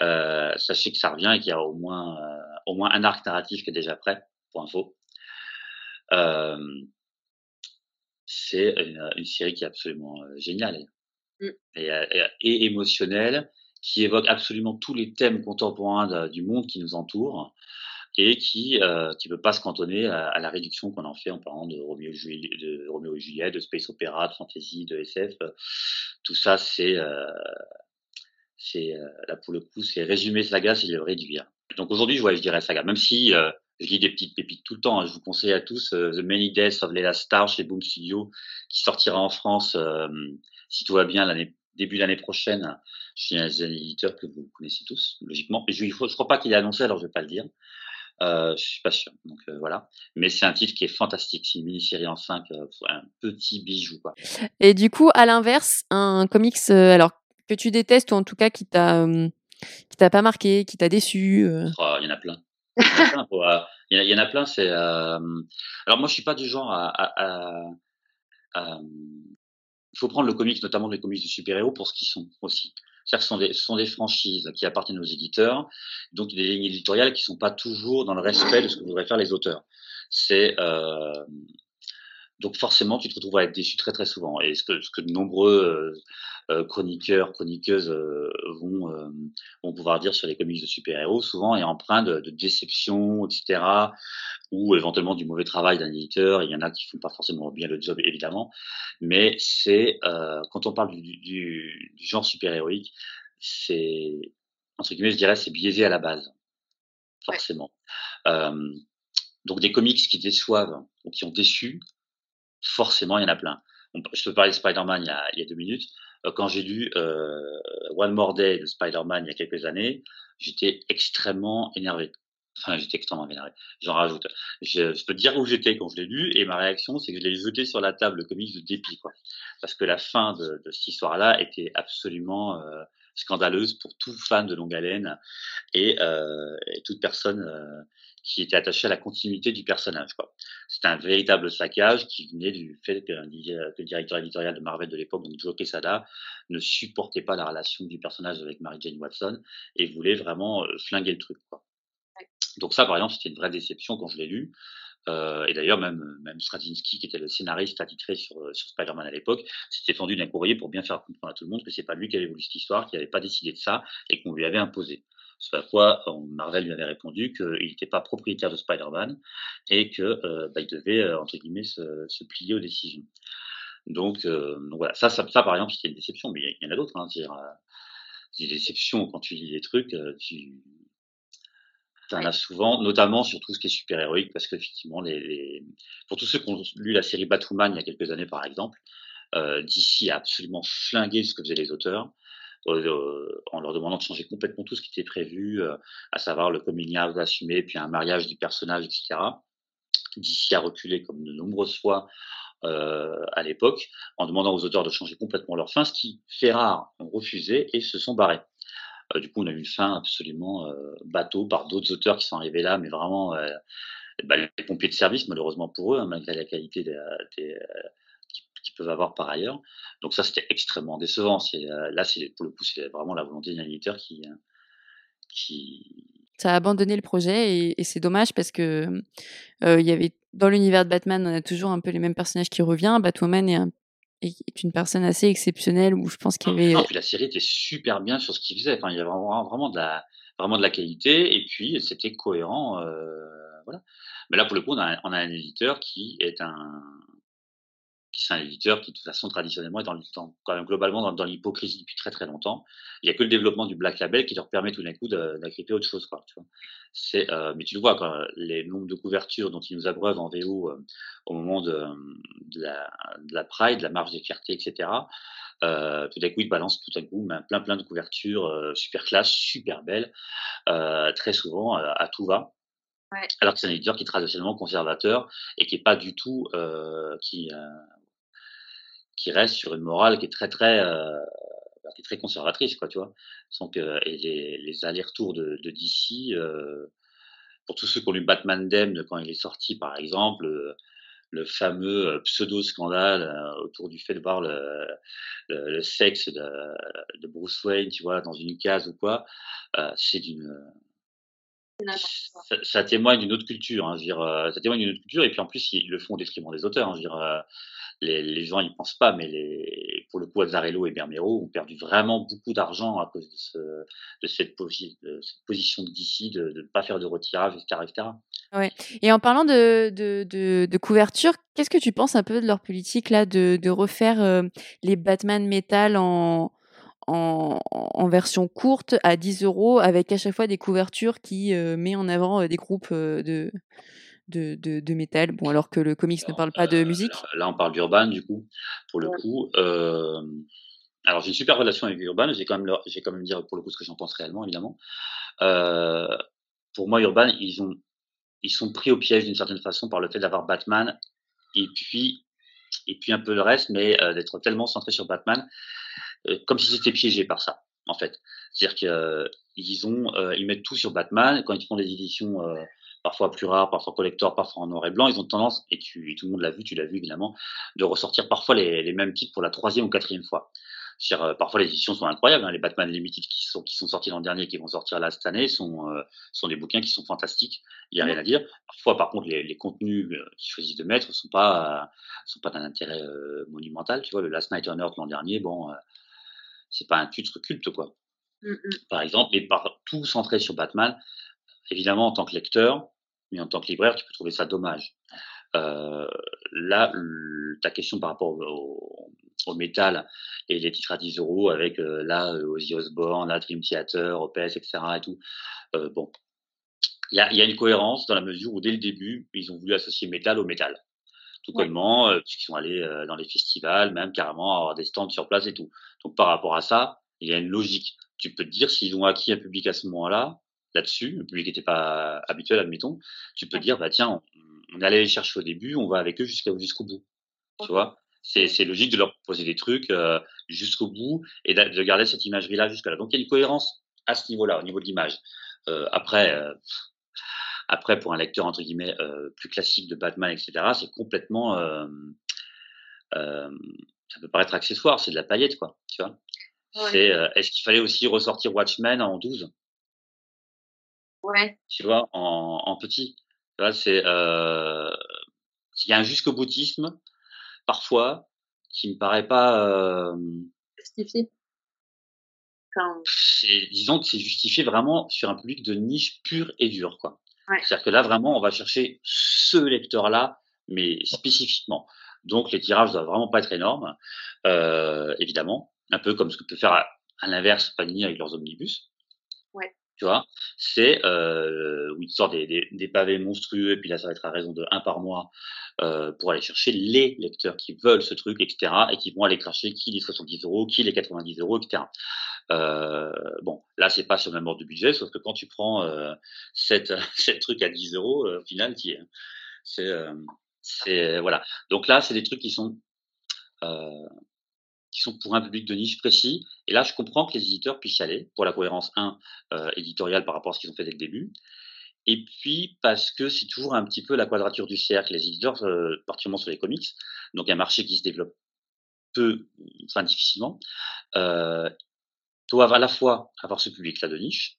euh, sachez que ça revient et qu'il y a au moins, euh, au moins un arc narratif qui est déjà prêt, pour info. Euh, c'est une, une, série qui est absolument euh, géniale mm. et, euh, et, et, émotionnelle, qui évoque absolument tous les thèmes contemporains de, du monde qui nous entoure et qui euh, qui veut pas se cantonner à, à la réduction qu'on en fait en parlant de Roméo, de Roméo et Juliette, de space opéra, de fantasy, de SF. Tout ça, c'est euh, c'est euh, là pour le coup, c'est résumer saga, c'est le réduire. Donc aujourd'hui, ouais, je dirais saga, même si euh, je lis des petites pépites tout le temps. Hein. Je vous conseille à tous euh, The Many Days of Leila Star chez Boom Studio, qui sortira en France, euh, si tout va bien, l'année début l'année prochaine chez un éditeur que vous connaissez tous, logiquement. Je ne crois pas qu'il ait annoncé, alors je vais pas le dire. Euh, je suis pas sûr. Donc euh, voilà. Mais c'est un titre qui est fantastique. C'est une mini-série en 5, euh, un petit bijou. Quoi. Et du coup, à l'inverse, un comics, alors que tu détestes ou en tout cas qui t'a qui t'a pas marqué, qui t'a déçu euh... oh, Il y en a plein. Il y en a plein. C'est alors moi je suis pas du genre à, il faut prendre le comics, notamment les comics de super-héros pour ce qu'ils sont aussi. C'est-à-dire que ce sont, des, ce sont des franchises qui appartiennent aux éditeurs, donc des lignes éditoriales qui sont pas toujours dans le respect de ce que voudraient faire les auteurs. C'est euh, donc forcément, tu te retrouves à être déçu très très souvent. Et ce que, ce que de nombreux euh, chroniqueurs, chroniqueuses euh, vont, euh, vont pouvoir dire sur les comics de super-héros, souvent est empreint de, de, déception, etc. Ou éventuellement du mauvais travail d'un éditeur. Il y en a qui font pas forcément bien le job, évidemment. Mais c'est euh, quand on parle du, du, du genre super-héroïque, c'est entre guillemets, je dirais, c'est biaisé à la base, forcément. Ouais. donc des comics qui déçoivent ou qui ont déçu, forcément, il y en a plein. Je peux parler de Spider-Man il, y a, deux minutes. Euh, quand j'ai lu euh, One More Day de Spider-Man il y a quelques années, j'étais extrêmement énervé. Enfin, j'étais extrêmement énervé. J'en rajoute. Je, peux te dire où j'étais quand je l'ai lu, et ma réaction, c'est que je l'ai jeté sur la table, le comics de dépit, quoi. Parce que la fin de, de cette histoire-là était absolument euh, scandaleuse pour tout fan de longue haleine et, euh, et toute personne euh, qui était attaché à la continuité du personnage. C'est un véritable saccage qui venait du fait que, que le directeur éditorial de Marvel de l'époque, donc Joe Quesada, ne supportait pas la relation du personnage avec Mary Jane Watson et voulait vraiment euh, flinguer le truc. Quoi. Donc ça, par exemple, c'était une vraie déception quand je l'ai lu. Euh, et d'ailleurs, même, même Straczynski, qui était le scénariste attitré sur, sur Spider-Man à l'époque, s'était fendu d'un courrier pour bien faire comprendre à tout le monde que c'est pas lui qui avait voulu cette histoire, qui n'avait pas décidé de ça et qu'on lui avait imposé. Ce à quoi Marvel lui avait répondu qu'il n'était pas propriétaire de Spider-Man et euh, bah, devait euh, entre guillemets se, plier aux décisions. Donc, euh, voilà, ça, par exemple, c'était une déception, mais il y, en a d'autres. Hein, c'est des déceptions quand tu lis des trucs, en as souvent, notamment sur tout ce qui est super héroïque, parce qu'effectivement, les, les, pour tous ceux qui ont lu la série Batwoman il y a quelques années, par exemple, euh, DC a absolument flingué ce que faisaient les auteurs. Euh, en leur demandant de changer complètement tout ce qui était prévu, euh, à savoir le coming out assumé, puis un mariage du personnage, etc. D'ici a reculé comme de nombreuses fois euh, à l'époque, en demandant aux auteurs de changer complètement leur fin, ce qui fait rare ont refusé et se sont barrés. Euh, du coup, on a eu une fin absolument euh, bateau par d'autres auteurs qui sont arrivés là, mais vraiment bah, les pompiers de service, malheureusement pour eux, hein, malgré la qualité des, qu'ils peuvent avoir par ailleurs. Donc ça, c'était extrêmement décevant. C'est, euh, là, c'est, pour le coup, c'est vraiment la volonté d'un éditeur qui, euh. Ça a abandonné le projet et, c'est dommage parce que euh, il y avait dans l'univers de Batman, on a toujours un peu les mêmes personnages qui reviennent. Batwoman est, un, est une personne assez exceptionnelle où je pense qu'il y avait. Non, puis la série était super bien sur ce qu'il faisait. Enfin, il y avait vraiment, vraiment de la vraiment de la qualité et puis c'était cohérent. Euh, voilà. Mais là, pour le coup, on a, on a un éditeur qui est un c'est un éditeur qui, de toute façon, traditionnellement, est dans, quand même globalement dans, dans l'hypocrisie depuis très très longtemps. Il n'y a que le développement du Black Label qui leur permet tout d'un coup d'agripper autre chose. Quoi, tu vois. C'est, euh, mais tu le vois, quand les nombres de couvertures dont ils nous abreuvent en VO euh, au moment de, de, la, de la Pride, de la marche des fiertés, etc., euh, tout d'un coup, ils balancent tout d'un coup ben, plein plein de couvertures super classe, super belles, très souvent à tout va. Ouais. Alors que c'est un éditeur qui est traditionnellement conservateur et qui est pas du tout qui qui reste sur une morale qui est très très euh, qui est très conservatrice quoi tu vois donc euh, et les, les allers-retours de, de DC euh, pour tous ceux qui ont lu Batman Damned quand il est sorti par exemple le, fameux pseudo scandale euh, autour du fait de voir le, le, le sexe de, de, Bruce Wayne tu vois dans une case ou quoi euh, c'est d'une ça, ça, témoigne d'une autre culture. Hein, je veux dire, ça témoigne d'une autre culture et puis en plus ils le font au détriment des auteurs. Hein, je veux dire, les, gens ils pensent pas, mais pour le coup, Azzarello et Bermero ont perdu vraiment beaucoup d'argent à cause de, ce, de, cette, posi de position d'ici, de ne pas faire de retirage, etc., etc. Et en parlant de, couverture, qu'est-ce que tu penses un peu de leur politique là de, refaire euh, les Batman Metal en, version courte à 10 euros avec à chaque fois des couvertures qui euh, met en avant euh, des groupes euh, de, de, de, de, métal. Bon, alors que le comics alors, ne parle pas de musique. Là, là on parle d'Urban, du coup, pour le ouais. coup. Euh, alors, j'ai une super relation avec Urban. J'ai quand même, j'ai quand même dire pour le coup ce que j'en pense réellement, évidemment. Euh, pour moi, Urban, ils ont, ils sont pris au piège d'une certaine façon par le fait d'avoir Batman et puis, et puis un peu le reste, mais euh, d'être tellement centré sur Batman, euh, comme si c'était piégé par ça, en fait. C'est-à-dire qu'ils ont, euh, ils mettent tout sur Batman. Quand ils font des éditions euh, parfois plus rares, parfois collector, parfois en noir et blanc, ils ont tendance, et, tu, et tout le monde l'a vu, tu l'as vu évidemment, de ressortir parfois les, les, mêmes titres pour la troisième ou quatrième fois. Euh, parfois les éditions sont incroyables, hein, les Batman Limited qui sont, qui sont sortis l'an dernier, qui vont sortir là cette année, sont, euh, sont des bouquins qui sont fantastiques, il n'y a rien à dire. Parfois, par contre, les, les contenus euh, qu'ils choisissent de mettre sont pas, sont pas d'un intérêt monumental. Tu vois, le Last Night on Earth l'an dernier, bon, c'est pas un titre culte, quoi. Mm -hmm. Par exemple, et par tout centré sur Batman, évidemment, en tant que lecteur, mais en tant que libraire, tu peux trouver ça dommage. Euh, là, ta question par rapport au, au, métal et les titres à 10 euros avec euh, là Ozzy Osbourne, la Dream Theater, OPS, etc. et tout. Euh, bon, il y a, y a, une cohérence dans la mesure où dès le début, ils ont voulu associer métal au métal. Tout ouais. euh, puisqu'ils sont allés euh, dans les festivals, même carrément avoir des stands sur place et tout. Donc par rapport à ça, il y a une logique. Tu peux te dire s'ils ont acquis un public à ce moment-là, là-dessus, le public n'était pas habituel, admettons, tu peux dire, bah tiens, on, on allait les chercher au début, on va avec eux jusqu'au bout. Tu vois, c'est logique de leur proposer des trucs euh, jusqu'au bout et de, de, garder cette imagerie-là jusqu'à là. Donc il y a une cohérence à ce niveau-là, au niveau de l'image. Euh, après, euh, après pour un lecteur entre guillemets plus classique de Batman, etc., c'est complètement, ça peut paraître accessoire, c'est de la paillette, quoi. Tu vois? Ouais. C'est est-ce qu'il fallait aussi ressortir Watchmen en 12 Ouais. Tu vois, en, en petit. Tu vois, c'est euh, il y a un jusqu'au boutisme parfois qui me paraît pas euh, justifié? Enfin... Disons que c'est justifié vraiment sur un public de niche pur et dur, quoi. Ouais. C'est-à-dire que là vraiment on va chercher ce lecteur-là, mais spécifiquement. Donc les tirages doivent vraiment pas être énormes, euh, évidemment, un peu comme ce que peut faire à, à l'inverse Panini avec leurs omnibus. Tu vois, c'est euh, où ils sortent des, des, des, pavés monstrueux, et puis là, ça va être à raison de un par mois euh, pour aller chercher les lecteurs qui veulent ce truc, etc., et qui vont aller cracher qui les 70 euros, qui les 90 euros, etc. Euh, bon, là, c'est pas sur le même ordre de budget, sauf que quand tu prends euh, cette, truc à 10 euros, euh, au final, c'est, euh, c'est, voilà. Donc là, c'est des trucs qui sont euh, qui sont pour un public de niche précis. Et là, je comprends que les éditeurs puissent y aller pour la cohérence 1 euh, éditoriale par rapport à ce qu'ils ont fait dès le début. Et puis parce que c'est toujours un petit peu la quadrature du cercle. Les éditeurs, euh, particulièrement sur les comics, donc un marché qui se développe peu, enfin difficilement, euh, doivent à la fois avoir ce public-là de niche,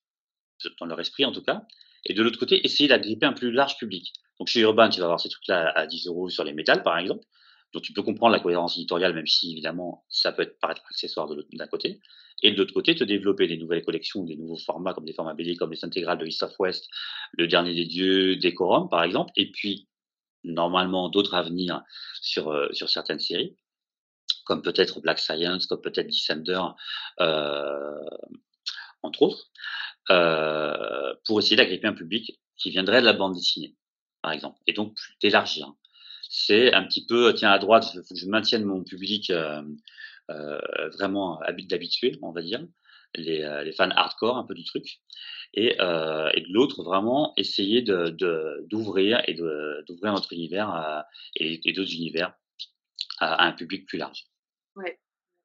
dans leur esprit en tout cas, et de l'autre côté, essayer d'agripper un plus large public. Donc chez Urban, tu vas avoir ces trucs-là à 10 euros sur les métals, par exemple. Donc tu peux comprendre la cohérence éditoriale, même si évidemment ça peut être paraître accessoire d'un côté. Et de l'autre côté, te développer des nouvelles collections, des nouveaux formats comme des formats BD, comme les intégrales de East of West, Le Dernier des Dieux, Decorum par exemple, et puis normalement d'autres à venir sur, euh, sur certaines séries, comme peut-être Black Science, comme peut-être Descender, euh, entre autres, euh, pour essayer d'agripper un public qui viendrait de la bande dessinée, par exemple, et donc d'élargir c'est un petit peu, tiens, à droite, il faut que je maintienne mon public euh, euh, vraiment d'habitués, on va dire, les, euh, les, fans hardcore un peu du truc. Et, euh, et de l'autre, vraiment essayer d'ouvrir de, d'ouvrir et d'ouvrir notre univers à, et, et d'autres univers à, à, un public plus large. Ouais.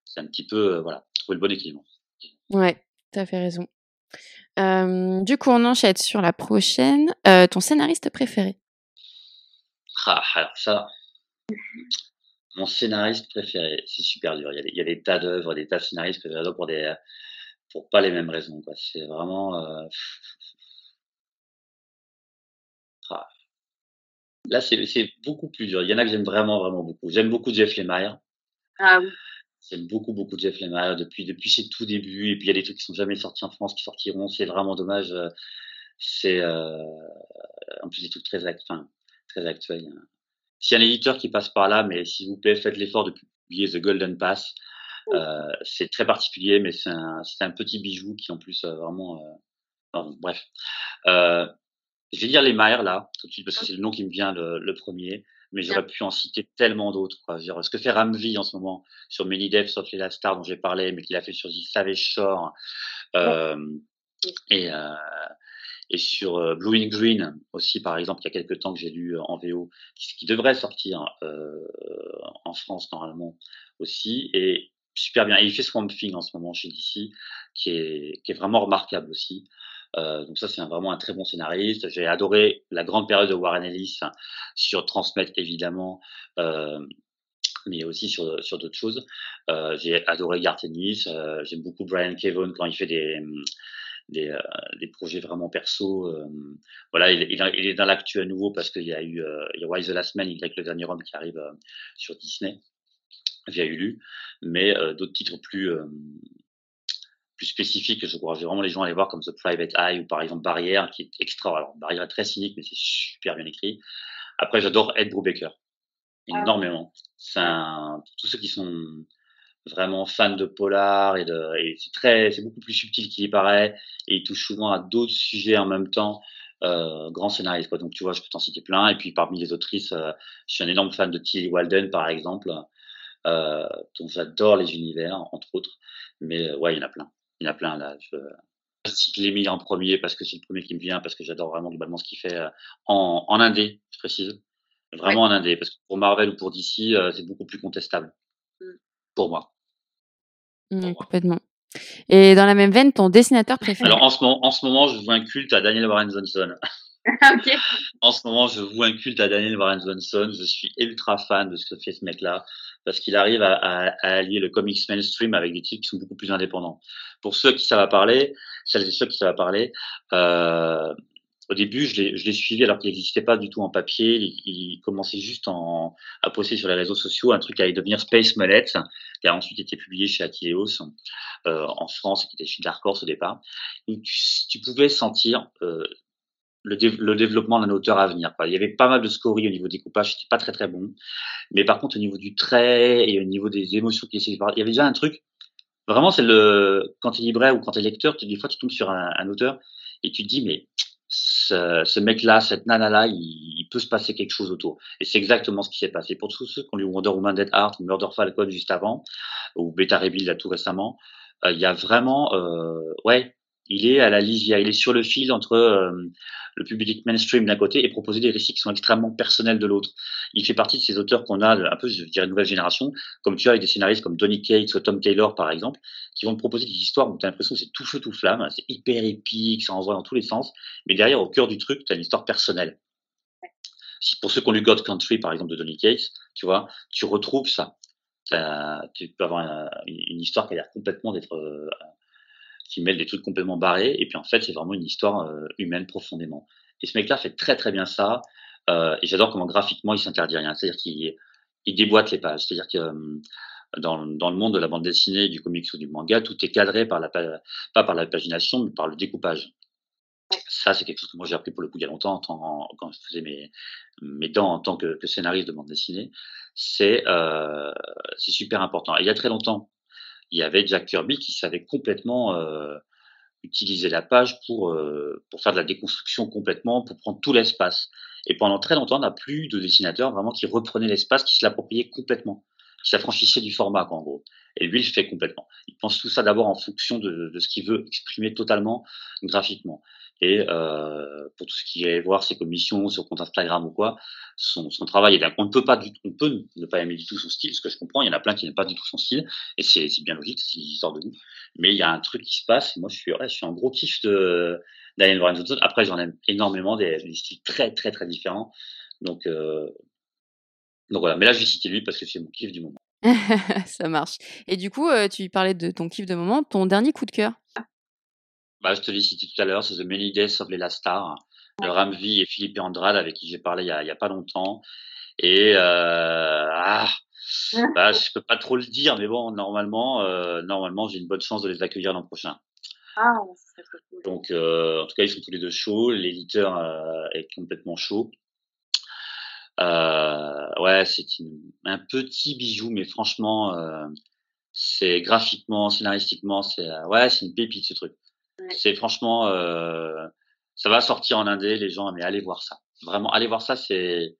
C'est un petit peu, voilà, trouver le bon équilibre. Ouais, tu as fait raison. Euh, du coup, on enchaîne sur la prochaine. Euh, ton scénariste préféré? Ah, alors ça, mon scénariste préféré, c'est super dur. Il y a des, il y a des tas d'œuvres, des tas de scénaristes que j'adore pour des, pour pas les mêmes raisons. Quoi. C'est vraiment. Euh... Ah. Là, c'est, c'est beaucoup plus dur. Il y en a que j'aime vraiment, vraiment beaucoup. J'aime beaucoup Jeff Lemire. Ah oui. J'aime beaucoup, beaucoup Jeff Lemire depuis, depuis ses tout débuts. Et puis, il y a des trucs qui sont jamais sortis en France, qui sortiront. C'est vraiment dommage. C'est, euh... en plus, des trucs très, enfin, très actuel. S'il y a un éditeur qui passe par là, mais s'il vous plaît, faites l'effort de publier The Golden Pass. Euh, c'est très particulier, mais c'est un, un, petit bijou qui en plus euh, vraiment. Euh, bref. Je vais dire les Maher là, tout de suite, parce que c'est le nom qui me vient le, le premier, mais j'aurais pu en citer tellement d'autres. Ce que fait Ramvi en ce moment sur Many sauf les Last Star dont j'ai parlé, mais qu'il a fait sur The Savage Shore. Euh, et, et sur euh, Blue in Green aussi, par exemple, il y a quelques temps que j'ai lu euh, en VO, qui, qui devrait sortir euh, en France normalement aussi, et super bien. Et il fait Swamp Thing en ce moment chez DC, qui est, vraiment remarquable aussi. Donc ça, c'est vraiment un très bon scénariste. J'ai adoré la grande période de Warren Ellis sur Transmet, évidemment, mais aussi sur, d'autres choses. J'ai adoré Garth Ennis. J'aime beaucoup Brian Kevon quand il fait des des, euh, des projets vraiment perso. Euh, voilà, il, il, il, est dans l'actu à nouveau parce qu'il y a eu euh, il y a Why the Last Man, Y le dernier homme qui arrive sur Disney via Hulu, mais d'autres titres plus plus spécifiques, je encourage vraiment les gens à aller voir comme The Private Eye ou par exemple Barrière, qui est extra. Alors Barrière est très cynique, mais c'est super bien écrit. Après, j'adore Ed Brubaker ah énormément. C'est tous ceux qui sont vraiment fan de polar et, de, et c'est très, c'est beaucoup plus subtil qu'il y paraît et il touche souvent à d'autres sujets en même temps. Euh, grand scénariste quoi. Donc tu vois, je peux t'en citer plein. Et puis parmi les autrices, euh, je suis un énorme fan de Tilly Walden par exemple, euh, dont j'adore les univers entre autres. Mais euh, ouais, il y en a plein. Il y en a plein là. Je, je cite Lémi en premier parce que c'est le premier qui me vient parce que j'adore vraiment globalement ce qu'il fait euh, en, en indé, je précise. Vraiment ouais. en indé parce que pour Marvel ou pour DC, euh, c'est beaucoup plus contestable. Mm. Pour moi. Mmh, complètement. Et dans la même veine, ton dessinateur préféré? Alors en ce moment, en ce moment je vois un culte à Daniel Warren Johnson. okay. En ce moment, je vois un culte à Daniel Warren Johnson. Je suis ultra fan de ce que fait ce mec-là parce qu'il arrive à, à, à, allier le comics mainstream avec des titres qui sont beaucoup plus indépendants. Pour ceux qui ça va parler, celles et ceux qui ça va parler, euh, au début, je l'ai suivi alors qu'il n'existait pas du tout en papier. Il, il commençait juste en, à poster sur les réseaux sociaux un truc qui allait devenir Space Mullet, qui a ensuite été publié chez Atileos euh, en France, qui était chez Dark Horse au départ. Où tu, tu pouvais sentir euh, le, le, développement d'un auteur à venir. Il y avait pas mal de scories au niveau du découpage, c'était pas très très bon. Mais par contre, au niveau du trait et au niveau des émotions qu'il essayait de il y avait déjà un truc. Vraiment, c'est le quand tu es libraire ou quand tu es lecteur, des fois tu tombes sur un, un auteur et tu te dis mais ce, ce mec-là, cette nana-là, il, il, peut se passer quelque chose autour. Et c'est exactement ce qui s'est passé. Pour tous ceux qui ont lu Wonder Woman Dead Heart Murder Falcon juste avant, ou Beta Rebuild là tout récemment, euh, il y a vraiment, euh, ouais, Il est à la lisière, il est sur le fil entre le public mainstream d'un côté et proposer des récits qui sont extrêmement personnels de l'autre. Il fait partie de ces auteurs qu'on a, un peu, je dirais, nouvelle génération, comme tu as avec des scénaristes comme Donny Cates ou Tom Taylor, par exemple, qui vont te proposer des histoires où tu as l'impression que c'est tout feu, tout flamme, c'est hyper épique, ça envoie dans tous les sens, mais derrière, au cœur du truc, tu as une histoire personnelle. Pour ceux qui ont lu God Country, par exemple, de Donny Cates, tu vois, tu retrouves ça. tu peux avoir une, histoire qui a l'air complètement d'être euh, qui mêle des trucs complètement barrés. Et puis en fait, c'est vraiment une histoire euh, humaine profondément. Et ce mec-là fait très très bien ça. Euh, et j'adore comment graphiquement il s'interdit rien. C'est-à-dire qu'il il déboîte les pages. C'est-à-dire que euh, dans, dans, le monde de la bande dessinée, du comics ou du manga, tout est cadré par la pas par la pagination, mais par le découpage. Ça, c'est quelque chose que moi j'ai appris pour le coup il y a longtemps quand je faisais mes, mes dents en tant que, que scénariste de bande dessinée. C'est euh, c'est super important. Et il y a très longtemps, il y avait Jack Kirby qui savait complètement euh, utiliser la page pour, euh, pour faire de la déconstruction complètement, pour prendre tout l'espace. Et pendant très longtemps, on n'a plus de dessinateurs vraiment qui reprenaient l'espace, qui se l'appropriaient complètement, qui s'affranchissaient du format, en gros. Et lui, il fait complètement. Il pense tout ça d'abord en fonction de ce qu'il veut exprimer totalement graphiquement. Et euh, pour tout ce qui est voir ses commissions sur compte Instagram ou quoi, son, son travail On ne peut pas, du, on peut ne pas aimer du tout son style, ce que je comprends. Il y en a plein qui n'aiment pas du tout son style, et c'est bien logique, c'est une histoire de goût. Mais il y a un truc qui se passe. Moi, je suis, ouais, je suis un gros kiff de Daniel Lorenzo. Après, j'en aime énormément des, des, styles très, très, très différents. Donc, euh, donc voilà. Mais là, je vais citer lui parce que c'est mon kiff du moment. Ça marche. Et du coup, euh, tu parlais de ton kiff de moment. Ton dernier coup de cœur? Bah, je te l'ai cité tout à l'heure, c'est The Many Days of the Star de Ramvi et Philippe Andrade avec qui j'ai parlé il y, a, il y a pas longtemps. Et euh, ah, bah, je peux pas trop le dire, mais bon, normalement, euh, normalement, j'ai une bonne chance de les accueillir l'an prochain. Ah, c'est très cool. Donc, euh, en tout cas, ils sont tous les deux chauds. L'éditeur euh, est complètement chaud. Ouais, c'est un petit bijou, mais franchement, c'est graphiquement, scénaristiquement, c'est ouais, c'est une pépite ce truc. C'est franchement, euh, ça va sortir en indé, les gens, mais allez voir ça. Vraiment, allez voir ça, c'est,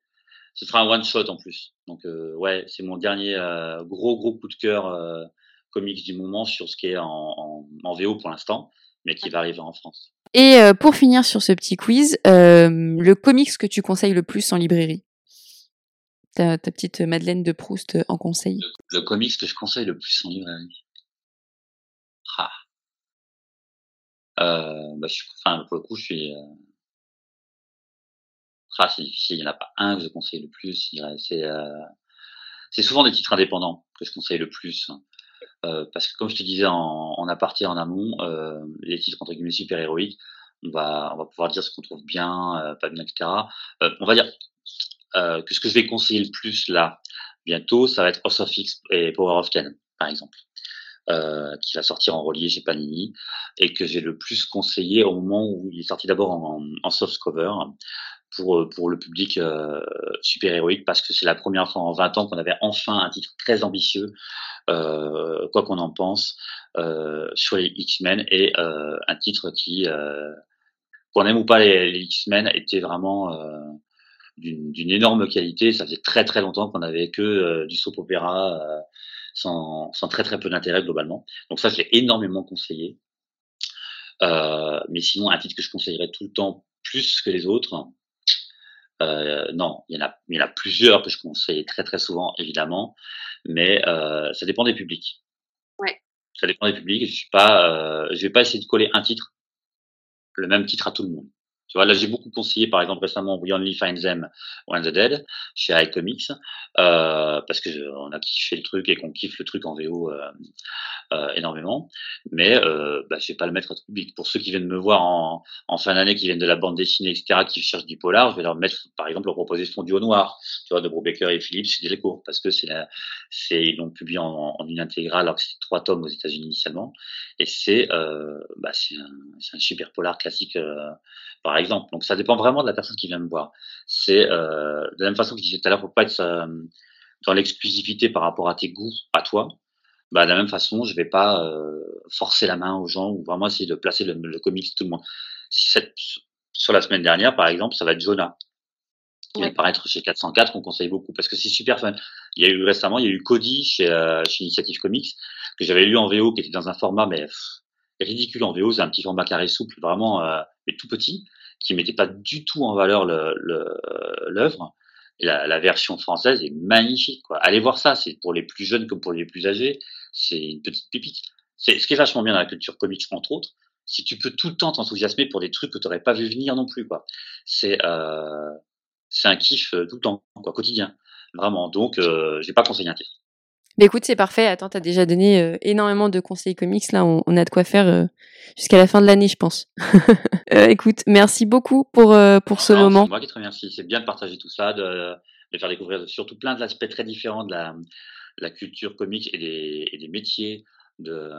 ce sera un one shot en plus. Donc euh, ouais, c'est mon dernier euh, gros gros coup de cœur euh, comics du moment sur ce qui est en, en, en VO pour l'instant, mais qui va arriver en France. Et euh, pour finir sur ce petit quiz, euh, le comics que tu conseilles le plus en librairie? Ta, ta petite Madeleine de Proust en conseil Le, le comics que je conseille le plus en librairie. Ah. Euh, bah, je, enfin, pour le coup, je suis. Euh... Ah, c'est difficile. Il n'y en a pas un que je conseille le plus. C'est euh... souvent des titres indépendants que je conseille le plus. Euh, parce que comme je te disais en, en aparté en amont, euh, les titres entre guillemets super héroïques, on va on va pouvoir dire ce qu'on trouve bien, euh, pas bien, etc. Euh, on va dire euh, que ce que je vais conseiller le plus là bientôt, ça va être House of X et Power of Ten, par exemple euh, qui va sortir en relié chez Panini et que j'ai le plus conseillé au moment où il est sorti d'abord en, en soft cover pour, pour le public euh, super-héroïque parce que c'est la première fois en 20 ans qu'on avait enfin un titre très ambitieux, euh, quoi qu'on en pense, euh, sur les X-Men et euh, un titre qui, euh, qu'on aime ou pas les, X-Men, était vraiment euh, d'une énorme qualité. Ça faisait très très longtemps qu'on avait que euh, du soap opéra euh, sans, sans très très peu d'intérêt globalement. Donc ça, je l'ai énormément conseillé. Euh, mais sinon, un titre que je conseillerais tout le temps plus que les autres, euh, non, il y, en a, il y en a plusieurs que je conseille très très souvent, évidemment, mais euh, ça dépend des publics. Ouais. Ça dépend des publics. Je suis pas, je vais pas essayer de coller un titre, le même titre à tout le monde. Tu vois, là, j'ai beaucoup conseillé, par exemple, récemment, We Only Find Them When the Dead, chez iComics, euh, parce que on a kiffé le truc et qu'on kiffe le truc en VO euh, euh, énormément. Mais euh, bah, je vais pas le mettre tout public. Pour ceux qui viennent me voir en, en fin d'année, qui viennent de la bande dessinée, etc., qui cherchent du polar, je vais leur mettre, par exemple, leur proposer Fondu au noir, tu vois, de Brubaker et Philippe chez Delcourt, parce que c'est c'est ils l'ont publié en, une intégrale, alors que c'est trois tomes aux États-Unis initialement, et c'est euh, bah, c'est un, un, super polar classique. Euh, par exemple. Donc ça dépend vraiment de la personne qui vient me voir. C'est euh, de la même façon que je disais tout à l'heure, faut pas être euh, dans l'exclusivité par rapport à tes goûts, à toi. Bah, de la même façon, je vais pas euh, forcer la main aux gens ou vraiment essayer de placer le, le comics tout le monde. Si cette, sur la semaine dernière, par exemple, ça va être Jonah qui vient de paraître chez 404 qu'on conseille beaucoup parce que c'est super fun. Il y a eu récemment, il y a eu Cody chez, chez Initiative Comics que j'avais lu en VO qui était dans un format mais pff, ridicule en VO. C'est un petit format carré souple, vraiment, mais tout petit, qui mettait pas du tout en valeur l'œuvre. Le, et la, la, version française est magnifique. Quoi. Allez voir ça, c'est pour les plus jeunes comme pour les plus âgés. C'est une petite pépite. C'est ce qui est vachement bien dans la culture comics, entre autres. Si tu peux tout le temps t'enthousiasmer pour des trucs que tu n'aurais pas vu venir non plus, quoi. C'est euh, c'est un kiff euh, tout le temps, quoi, quotidien, vraiment. Donc, euh, j'ai pas conseillé un titre. Mais écoute, c'est parfait. Attends, t'as déjà donné euh, énormément de conseils comics. Là, on, on a de quoi faire euh, jusqu'à la fin de l'année, je pense. euh, écoute, merci beaucoup pour pour ce moment. C'est moi qui te remercie. C'est bien de partager tout ça, de, de faire découvrir surtout plein d'aspects très différents de la, la culture comique et des, et des métiers de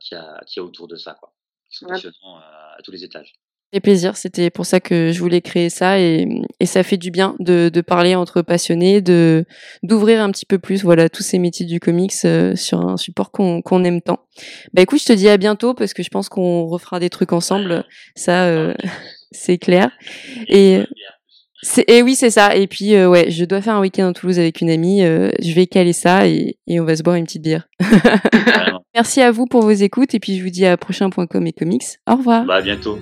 qu'il y a autour de ça, quoi. Qui sont passionnants à tous les étages fait plaisir. C'était pour ça que je voulais créer ça et, et ça fait du bien de, de, parler entre passionnés, de d'ouvrir un petit peu plus, voilà, tous ces métiers du comics euh, sur un support qu'on qu'on aime tant. Bah écoute, je te dis à bientôt parce que je pense qu'on refera des trucs ensemble. Ça, euh, c'est clair. Et et oui, c'est ça. Et puis, euh, ouais, je dois faire un week-end en Toulouse avec une amie. Euh, je vais caler ça et, et, on va se boire une petite bière. Merci à vous pour vos écoutes. Et puis, je vous dis à prochain.com et comics. Au revoir. Bah, à bientôt.